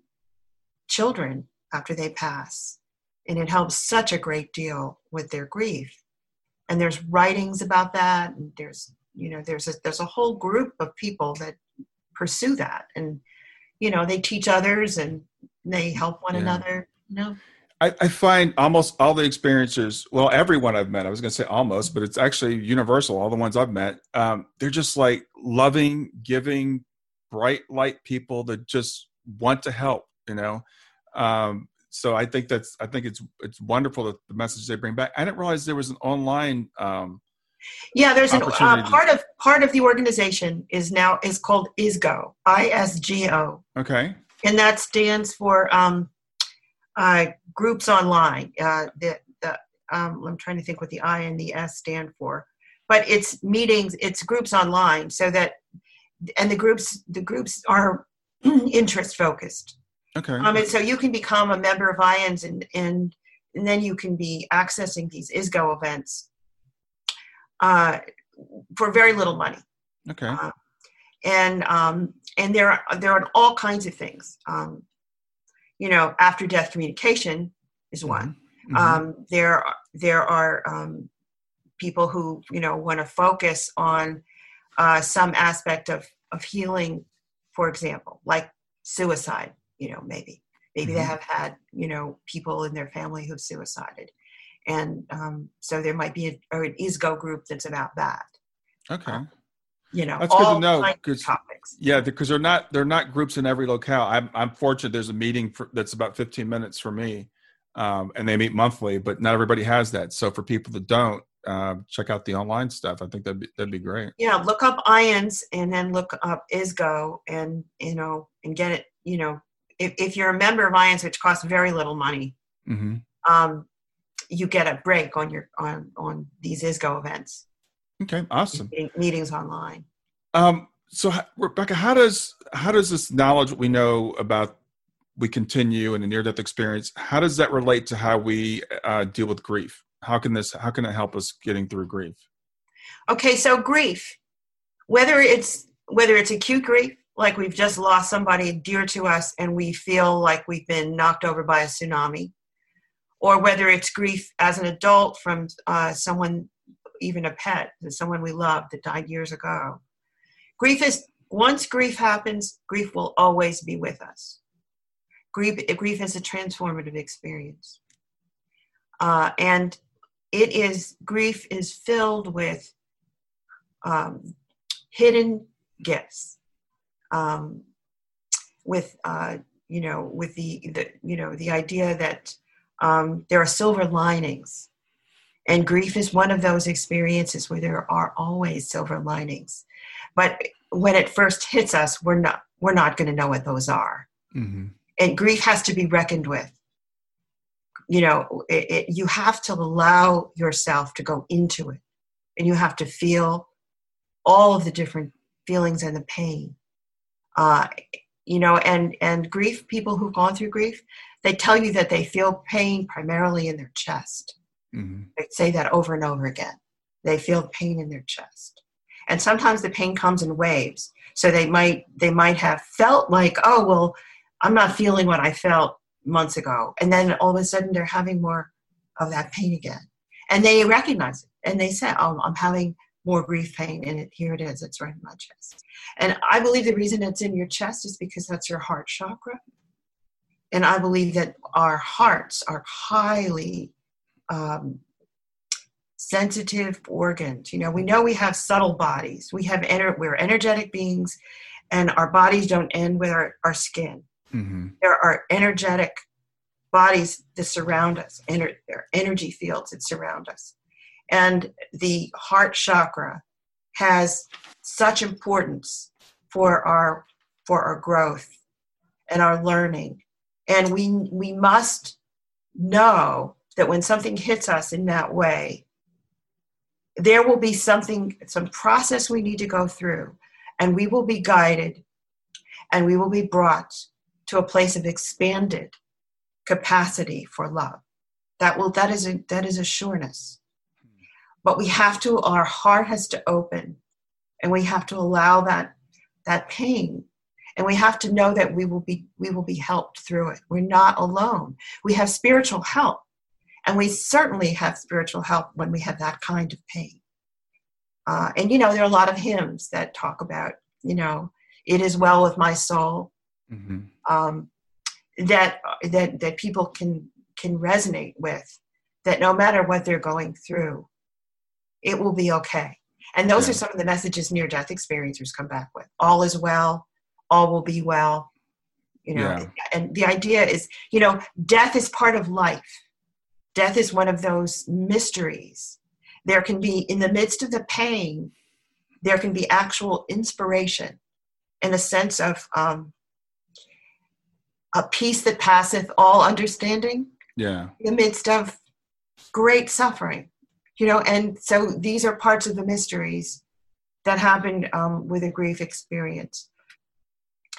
children after they pass. And it helps such a great deal with their grief. And there's writings about that and there's you know there's a there's a whole group of people that pursue that and you know they teach others and they help one Yeah. another you know I, I find almost all the experiencers, well, everyone I've met, I was going to say almost, but it's actually universal. All the ones I've met, um, they're just like loving, giving, bright light people that just want to help, you know? Um, so I think that's, I think it's, it's wonderful that the message they bring back. I didn't realize there was an online, um, Yeah, there's an uh, part of part of the organization is now is called ISGO, I S G O, okay. and that stands for um, uh, groups online. Uh, the the um, I'm trying to think what the I and the S stand for, but it's meetings, it's groups online, so that and the groups the groups are interest focused. Okay. Um, and so you can become a member of IANDS and, and, and then you can be accessing these ISGO events uh, for very little money. okay. Uh, and um, and there are, there are all kinds of things. Um, you know, after death communication is one. Mhm. Um, there are- there are um, people who you know want to focus on uh, some aspect of of healing, for example, like suicide. You know, maybe maybe they Mhm. have had you know people in their family who've suicided, and um, so there might be a, or an ISGO group that's about that. okay. You know, That's good to know, kinds of 'cause- topics. Yeah, because they're not they're not groups in every locale. I'm I'm fortunate. There's a meeting for, that's about 15 minutes for me, um, and they meet monthly. But not everybody has that. So for people that don't, uh, check out the online stuff. I think that'd be, that'd be great. yeah look up IANDS and then look up isgo and you know and get it you know if, if you're a member of IANDS which costs very little money hmm um, you get a break on your on on these isgo events Okay, awesome. meeting- meetings online Um, so Rebecca, how does how does this knowledge we know about we continue in a near death experience? How does that relate to how we uh, deal with grief? How can this how can it help us getting through grief? okay so grief whether it's whether it's acute grief like we've just lost somebody dear to us and we feel like we've been knocked over by a tsunami or whether it's grief as an adult from uh, someone even a pet someone we loved that died years ago. Grief is once grief happens grief will always be with us. Grief, grief is a transformative experience. Uh, and it is grief is filled with um, hidden gifts um, with uh, you know with the, the you know the idea that um, there are silver linings. And grief is one of those experiences where there are always silver linings. But when it first hits us we're not we're not going to know what those are. Hmm and grief has to be reckoned with. You know it, it, you have to allow yourself to go into it. And you have to feel all of the different feelings and the pain. Uh, you know and and grief people who've gone through grief they tell you that they feel pain primarily in their chest. Hmm they say that over and over again. They feel pain in their chest. And sometimes the pain comes in waves. So they might they might have felt like oh well i'm not feeling what i felt months ago. And then all of a sudden they're having more of that pain again. And they recognize it. And they say oh i'm having more grief pain. And it, here it is. It's right in my chest. And i believe the reason it's in your chest is because that's your heart chakra and i believe that our hearts are highly um, sensitive organs. You know, we know we have subtle bodies. We have ener- we're energetic beings, and our bodies don't end with our, our skin. Mm-hmm. There are energetic bodies that surround us, ener- there are energy fields that surround us. And the heart chakra has such importance for our for our growth and our learning. And we we must know that when something hits us in that way, there will be something, some process we need to go through, and we will be guided and we will be brought to a place of expanded capacity for love. That will that is a that is a sureness. But we have to, our heart has to open and we have to allow that that pain and we have to know that we will be we will be helped through it we're not alone we have spiritual help and we certainly have spiritual help when we have that kind of pain. Uh, and, you know, there are a lot of hymns that talk about, you know, it is well with my soul. Mm-hmm. Um, that that that people can can resonate with that no matter what they're going through it will be okay and those yeah. are some of the messages near death experiencers come back with all is well all will be well you know yeah. and the idea is you know death is part of life Death is one of those mysteries. There can be, in the midst of the pain, there can be actual inspiration and a sense of um, a peace that passeth all understanding. Yeah. In the midst of great suffering, you know, and so these are parts of the mysteries that happen um, with a grief experience.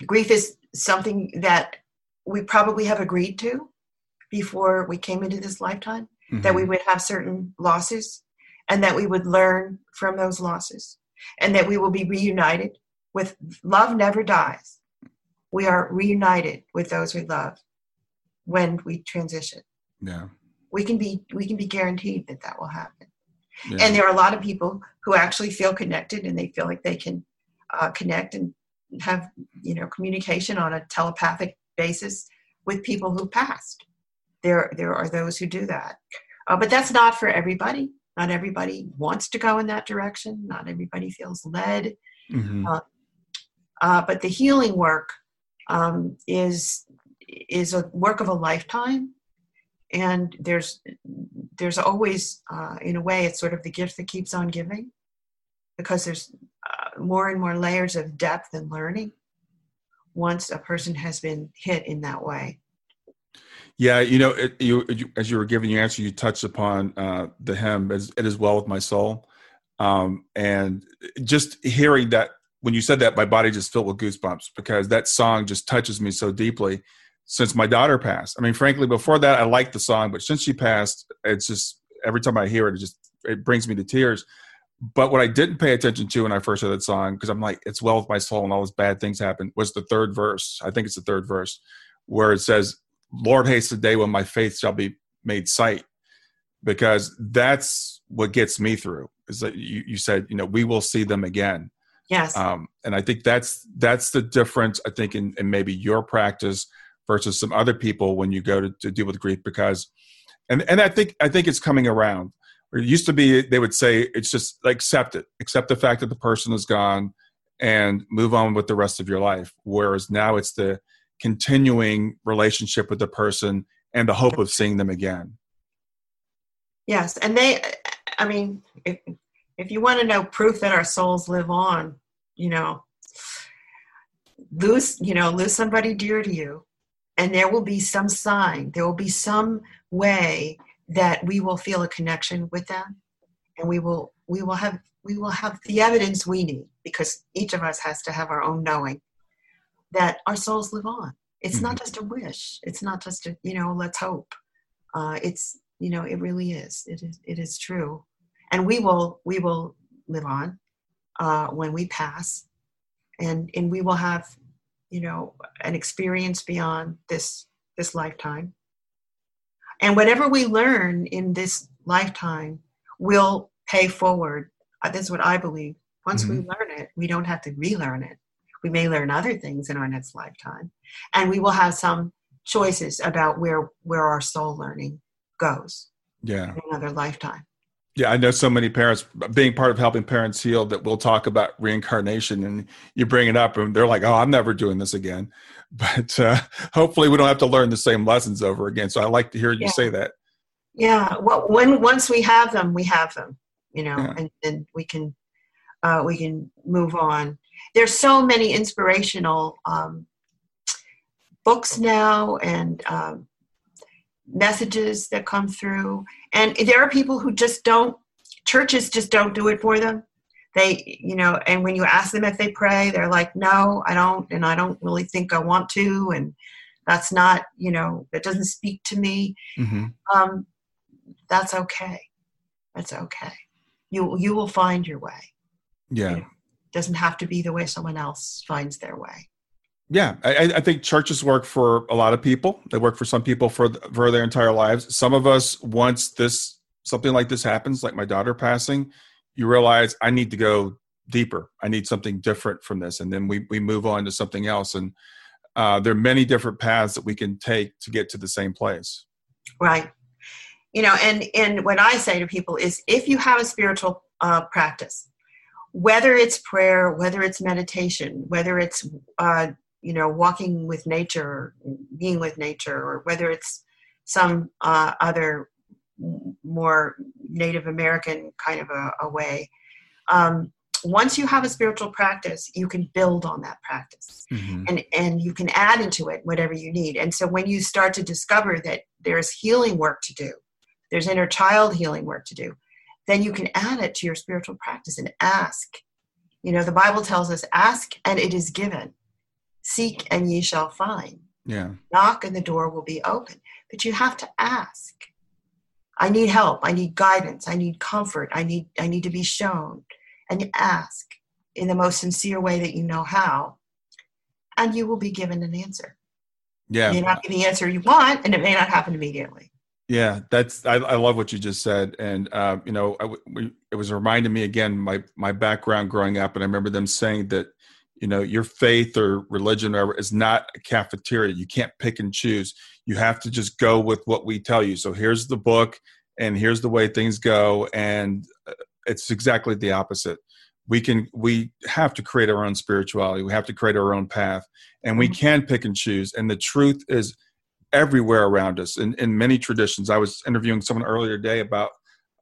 Grief is something that we probably have agreed to before we came into this lifetime mm-hmm. that we mm-hmm. would have certain losses and that we would learn from those losses and that we will be reunited with love never dies we are reunited with those we love when we transition yeah we can be we can be guaranteed that that will happen yeah. and there are a lot of people who actually feel connected and they feel like they can uh, connect and have you know communication on a telepathic basis with people who passed. There there are those who do that. Uh, but that's not for everybody. Not everybody wants to go in that direction. Not everybody feels led. Mm-hmm. uh, uh, but the healing work um, is is a work of a lifetime. And there's there's always uh, in a way it's sort of the gift that keeps on giving because there's more and more layers of depth and learning once a person has been hit in that way yeah, you know, it, you, as you were giving your answer, you touched upon uh, the hymn as "It Is Well with My Soul," um, and just hearing that when you said that, my body just filled with goosebumps because that song just touches me so deeply. Since my daughter passed, I mean, frankly, before that, I liked the song, but since she passed, it's just every time I hear it, it just it brings me to tears. But what I didn't pay attention to when I first heard that song, because I'm like, it's well with my soul and all these bad things happen, was the third verse. I think it's the third verse where it says, Lord hates the day when my faith shall be made sight, because that's what gets me through. Is that you, you said, you know, we will see them again. Yes. Um, and I think that's that's the difference. I think in, in maybe your practice versus some other people when you go to, to deal with grief, because, and and I think I think it's coming around. It used to be they would say it's just like accept it, accept the fact that the person is gone, and move on with the rest of your life. Whereas now it's the continuing relationship with the person and the hope of seeing them again. Yes, and they, I mean, if if you want to know proof that our souls live on, you know, lose, you know, lose somebody dear to you, and there will be some sign, there will be some way that we will feel a connection with them, and we will we will have we will have the evidence we need because each of us has to have our own knowing that our souls live on. It's mm-hmm. not just a wish. It's not just a, you know, let's hope. Uh, it's, you know, it really is. It is, it is true. And we will, we will live on uh, when we pass and, and we will have, you know, an experience beyond this, this lifetime. And whatever we learn in this lifetime will pay forward. Uh, that's what I believe. Once mm-hmm. we learn it, we don't have to relearn it. We may learn other things in our next lifetime, and we will have some choices about where where our soul learning goes. Yeah, in another lifetime. Yeah, I know so many parents being part of helping parents heal that we'll talk about reincarnation and you bring it up and they're like, "Oh, I'm never doing this again." But uh, hopefully, we don't have to learn the same lessons over again. So I like to hear you yeah. say that. Yeah, well, when once we have them, we have them, you know, yeah. and then we can uh, we can move on. There's so many inspirational um, books now and um, messages that come through. And there are people who just don't, churches just don't do it for them. They, you know, and when you ask them if they pray, they're like, no, I don't, and I don't really think I want to. And that's not, you know, that doesn't speak to me. Mm-hmm. Um, that's okay. That's okay. You, you will find your way. Yeah. You know, doesn't have to be the way someone else finds their way. Yeah, I, I, think churches work for a lot of people. They work for some people for for their entire lives. Some of us, once this something like this happens, like my daughter passing, you realize I need to go deeper. I need something different from this, and then we we move on to something else. And uh, there are many different paths that we can take to get to the same place. Right. You know, and and what I say to people is, if you have a spiritual uh, practice, whether it's prayer, whether it's meditation, whether it's uh, you know walking with nature being with nature or whether it's some uh, other more native american kind of a, a way um, once you have a spiritual practice you can build on that practice mm-hmm. and and you can add into it whatever you need. And so when you start to discover that there's healing work to do there's inner child healing work to do then you can add it to your spiritual practice and ask. You know the bible tells us ask and it is given Seek and ye shall find. Yeah. Knock and the door will be open. But you have to ask. I need help. I need guidance. I need comfort. I need I need to be shown. And you ask in the most sincere way that you know how. And you will be given an answer. Yeah. You may not get the answer you want, and it may not happen immediately. Yeah, that's I, I love what you just said, and uh, you know, I, we, it was reminding me again my my background growing up, and I remember them saying that you know your faith or religion or is not a cafeteria. You can't pick and choose. You have to just go with what we tell you. So here's the book and here's the way things go. And uh, it's exactly the opposite. We can we have to create our own spirituality. We have to create our own path and we mm-hmm. can pick and choose. And the truth is everywhere around us. In, in many traditions i was interviewing someone earlier today about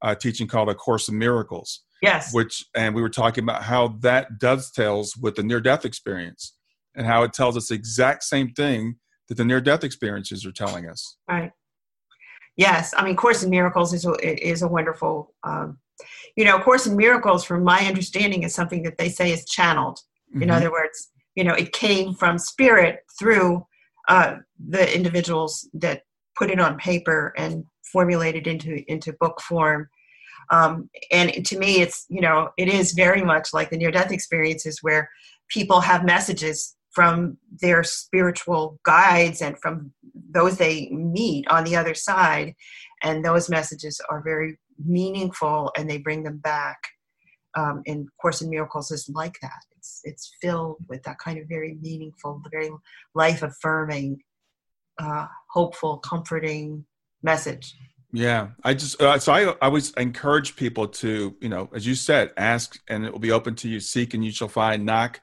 a teaching called a course in miracles Yes. Which, and we were talking about how that dovetails with the near death experience and how it tells us the exact same thing that the near death experiences are telling us. Right. Yes. I mean, Course in Miracles is a, is a wonderful, um, you know, Course in Miracles, from my understanding, is something that they say is channeled. In mm-hmm. other words, you know, it came from spirit through uh, the individuals that put it on paper and formulated into into book form um, and to me, it's, you know, it is very much like the near death experiences where people have messages from their spiritual guides and from those they meet on the other side. And those messages are very meaningful and they bring them back. Um, and Course in Miracles is like that. It's, it's filled with that kind of very meaningful, very life affirming, uh, hopeful, comforting message. Yeah, I just uh, so I I always encourage people to you know as you said ask and it will be open to you seek and you shall find knock,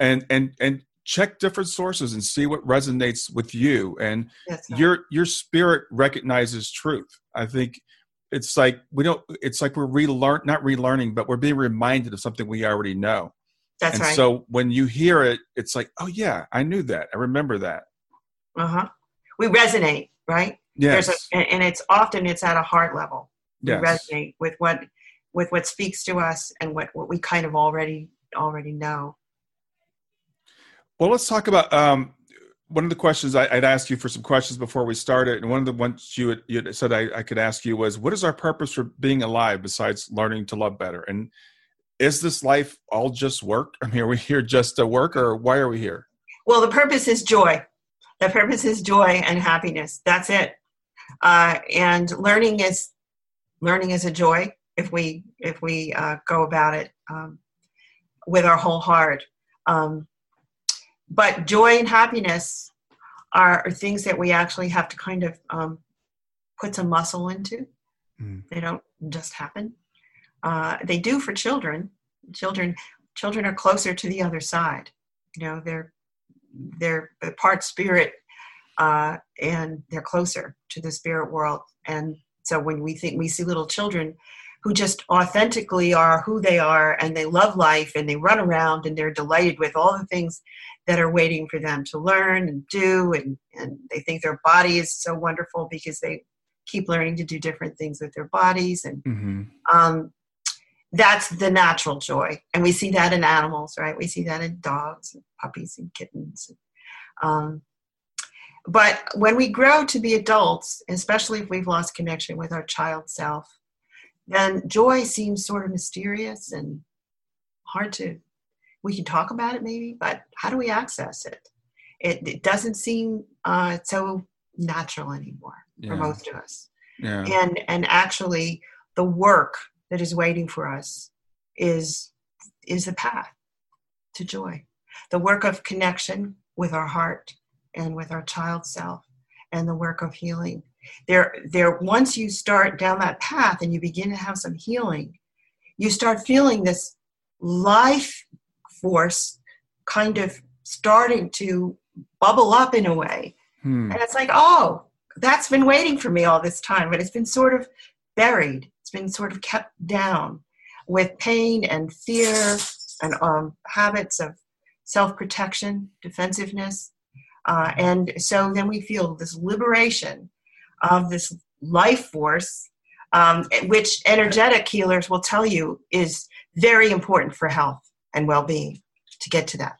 and and and check different sources and see what resonates with you and right. your your spirit recognizes truth. I think it's like we don't it's like we're relearn not relearning but we're being reminded of something we already know. That's and right. So when you hear it, it's like oh yeah I knew that I remember that. Uh huh. We resonate right Yes. A, and it's often it's at a heart level. Yes. We resonate with what with what speaks to us and what, what we kind of already already know. Well, let's talk about um, one of the questions I, would asked you for some questions before we started, and one of the ones you had, you had said I, I, could ask you was, "What is our purpose for being alive besides learning to love better?" And is this life all just work? I mean, are we here just to work, or why are we here? Well, the purpose is joy. The purpose is joy and happiness. That's it uh, and learning is learning is a joy if we if we uh, go about it um, with our whole heart. Um, but joy and happiness are, are, things that we actually have to kind of um, put some muscle into. Mm. They don't just happen. Uh, they do for children. Children children are closer to the other side. You know, they're they're part spirit uh, and they're closer to the spirit world. And so when we think we see little children who just authentically are who they are and they love life and they run around and they're delighted with all the things that are waiting for them to learn and do. And, and they think their body is so wonderful because they keep learning to do different things with their bodies. And mm-hmm. um, that's the natural joy. And we see that in animals right? We see that in dogs and puppies and kittens. Um, but when we grow to be adults especially if we've lost connection with our child self then joy seems sort of mysterious and hard to we can talk about it maybe but how do we access it it, it doesn't seem uh, so natural anymore yeah. for most of us yeah. and and actually the work that is waiting for us is is the path to joy the work of connection with our heart and with our child self and the work of healing. There there once you start down that path and you begin to have some healing you start feeling this life force kind of starting to bubble up in a way. Hmm. and it's like oh that's been waiting for me all this time but it's been sort of buried. It's been sort of kept down with pain and fear and um, habits of self-protection defensiveness uh, and so then we feel this liberation of this life force, um, which energetic healers will tell you is very important for health and well being to get to that.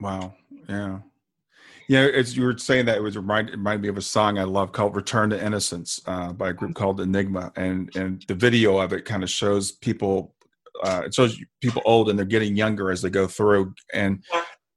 Wow. Yeah. Yeah, as you were saying that, it was remind, it reminded me of a song I love called "Return to Innocence" uh, by a group called Enigma, and and the video of it kind of shows people, uh, it shows people old and they're getting younger as they go through, and.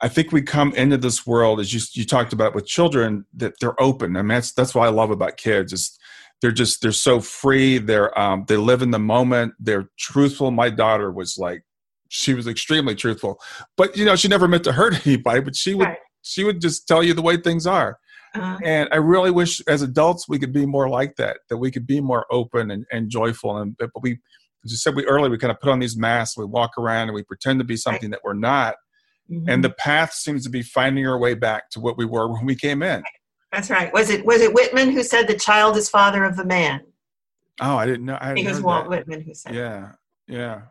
I think we come into this world as you you talked about with children that they're open. I mean, that's that's what I love about kids is they're just they're so free. They're um, they live in the moment. They're truthful. My daughter was like she was extremely truthful, but you know she never meant to hurt anybody. But she would right. she would just tell you the way things are. Uh-huh. And I really wish as adults we could be more like that. That we could be more open and, and joyful. And but we, as you said, we earlier we kind of put on these masks. We walk around and we pretend to be something right. that we're not Mm-hmm. And the path seems to be finding our way back to what we were when we came in. That's right. Was it was it Whitman who said the child is father of the man? Oh, I didn't know. I, think it was Walt that. Whitman who said. Yeah, yeah.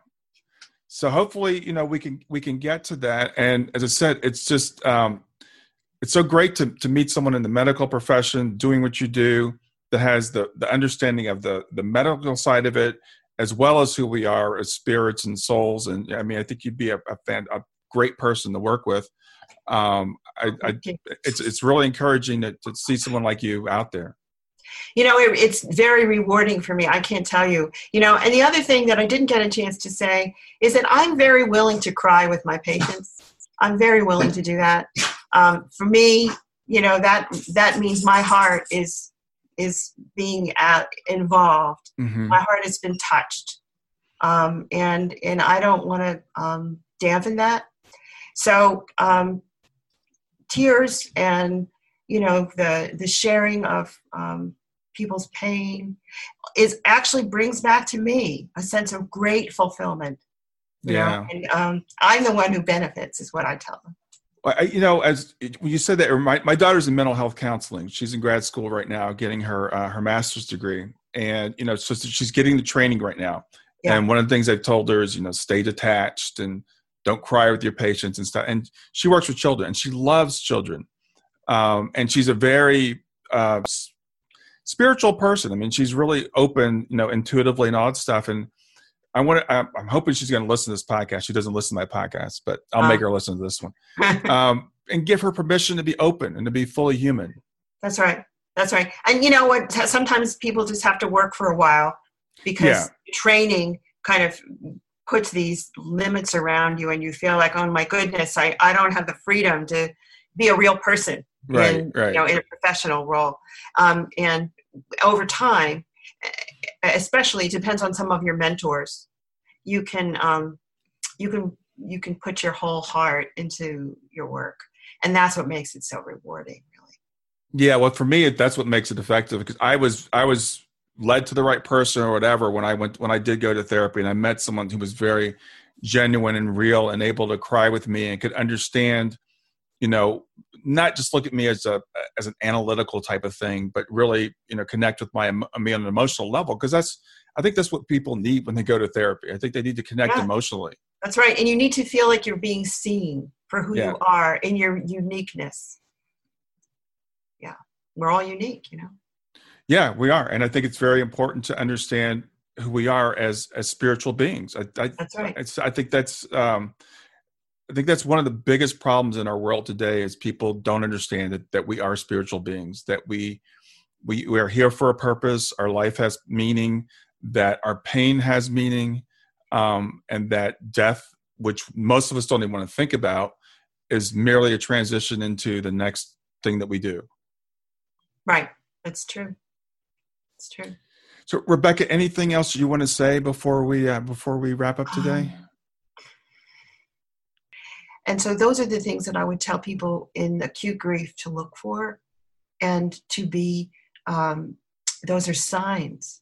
So hopefully, you know, we can we can get to that. And as I said, it's just um, it's so great to to meet someone in the medical profession doing what you do that has the the understanding of the the medical side of it as well as who we are as spirits and souls. And I mean, I think you'd be a, a fan, a great person to work with. Um, I, I, it's it's really encouraging to, to see someone like you out there. You know, it, it's very rewarding for me. I can't tell you. You know, and the other thing that I didn't get a chance to say is that I'm very willing to cry with my patients. I'm very willing to do that. Um, for me, you know that that means my heart is is being at, involved. Mm-hmm. My heart has been touched, um, and and I don't want to um, dampen that. So um, tears and you know the the sharing of um, people's pain is actually brings back to me a sense of great fulfillment. yeah, know? and um, I'm the one who benefits, is what I tell them. I, you know, as you said that, my, my daughter's in mental health counseling. She's in grad school right now, getting her uh, her master's degree, and you know, so she's getting the training right now. Yeah. And one of the things I've told her is, you know, stay detached and don't cry with your patients and stuff. And she works with children and she loves children. Um, and she's a very uh, spiritual person. I mean, she's really open, you know, intuitively and all that stuff. And I want to, I'm, I'm hoping she's going to listen to this podcast. She doesn't listen to my podcast, but I'll uh. make her listen to this one um, and give her permission to be open and to be fully human. That's right. That's right. And you know what? Sometimes people just have to work for a while because yeah. training kind of puts these limits around you and you feel like oh my goodness i, I don't have the freedom to be a real person right, in, right. You know, in a professional role. Um, and over time especially depends on some of your mentors you can um, you can you can put your whole heart into your work. And that's what makes it so rewarding really. Yeah well for me that's what makes it effective because i was i was led to the right person or whatever when I went when I did go to therapy and I met someone who was very genuine and real and able to cry with me and could understand, you know, not just look at me as a as an analytical type of thing, but really you know connect with my me on an emotional level because that's I think that's what people need when they go to therapy. I think they need to connect yeah, emotionally. That's right, and you need to feel like you're being seen for who yeah. you are in your uniqueness. Yeah, we're all unique, you know. Yeah, we are, and I think it's very important to understand who we are as as spiritual beings. I, I that's right. I think that's um, I think that's one of the biggest problems in our world today is people don't understand that, that we are spiritual beings, that we, we, we are here for a purpose, our life has meaning, that our pain has meaning, um, and that death, which most of us don't even want to think about, is merely a transition into the next thing that we do. Right. That's true. It's true. So, Rebecca, anything else you want to say before we uh, before we wrap up today? Um, and so those are the things that I would tell people in acute grief to look for and to be, um, those are signs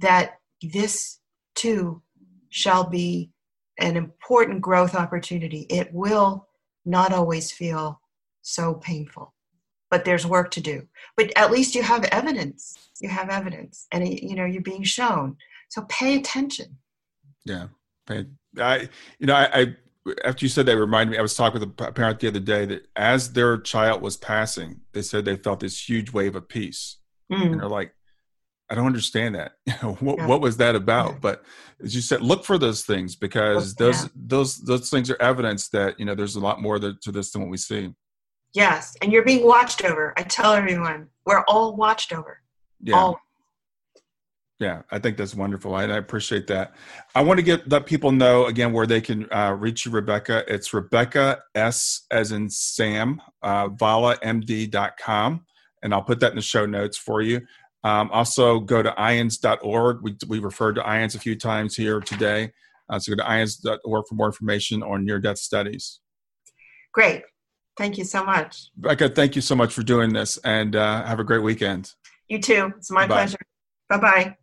that this too shall be an important growth opportunity. It will not always feel so painful, but there's work to do. But at least you have evidence. You have evidence, and you know you're being shown. So pay attention. Yeah, pay. I you know I, I after you said that reminded me i was talking with a parent the other day that as their child was passing they said they felt this huge wave of peace mm. and they're like i don't understand that you know what, yeah. what was that about but as you said look for those things because those yeah. those those things are evidence that you know there's a lot more to this than what we see yes and you're being watched over i tell everyone we're all watched over yeah all yeah, I think that's wonderful. I, I, appreciate that. I want to get let people know again where they can uh, reach you, Rebecca. It's Rebecca S as in Sam, uh, valamd.com. And I'll put that in the show notes for you. Um, also, go to iands.org. We, we referred to IANDS a few times here today. Uh, so go to iands.org for more information on near death studies. Great. Thank you so much. Rebecca, thank you so much for doing this and uh, have a great weekend. You too. It's my Bye. pleasure. Bye bye.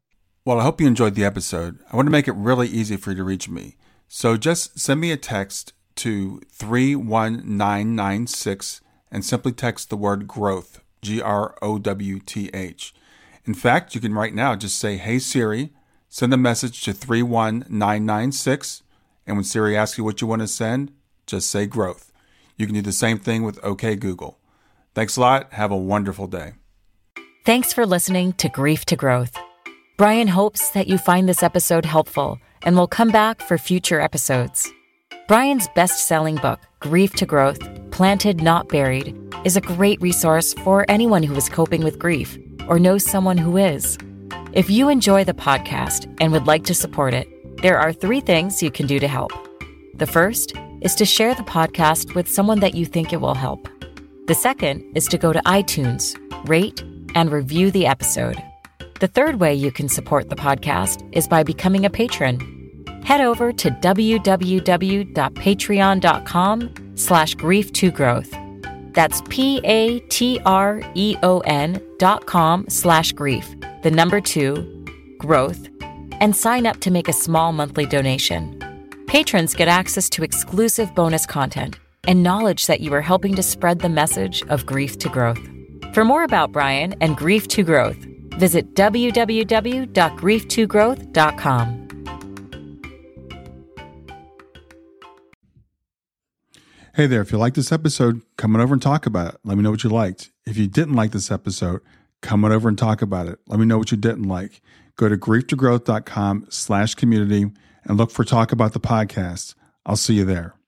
Well, I hope you enjoyed the episode. I want to make it really easy for you to reach me. So just send me a text to 31996 and simply text the word growth, G R O W T H. In fact, you can right now just say, Hey Siri, send a message to 31996. And when Siri asks you what you want to send, just say growth. You can do the same thing with OK Google. Thanks a lot. Have a wonderful day. Thanks for listening to Grief to Growth. Brian hopes that you find this episode helpful and will come back for future episodes. Brian's best selling book, Grief to Growth Planted Not Buried, is a great resource for anyone who is coping with grief or knows someone who is. If you enjoy the podcast and would like to support it, there are three things you can do to help. The first is to share the podcast with someone that you think it will help. The second is to go to iTunes, rate, and review the episode. The third way you can support the podcast is by becoming a patron. Head over to www.patreon.com slash grief to growth. That's P-A-T-R-E-O-N dot com slash grief, the number two, growth, and sign up to make a small monthly donation. Patrons get access to exclusive bonus content and knowledge that you are helping to spread the message of grief to growth. For more about Brian and Grief to Growth, Visit www.grief2growth.com. Hey there, if you like this episode, come on over and talk about it. Let me know what you liked. If you didn't like this episode, come on over and talk about it. Let me know what you didn't like. Go to grief2growth.com slash community and look for Talk About the Podcast. I'll see you there.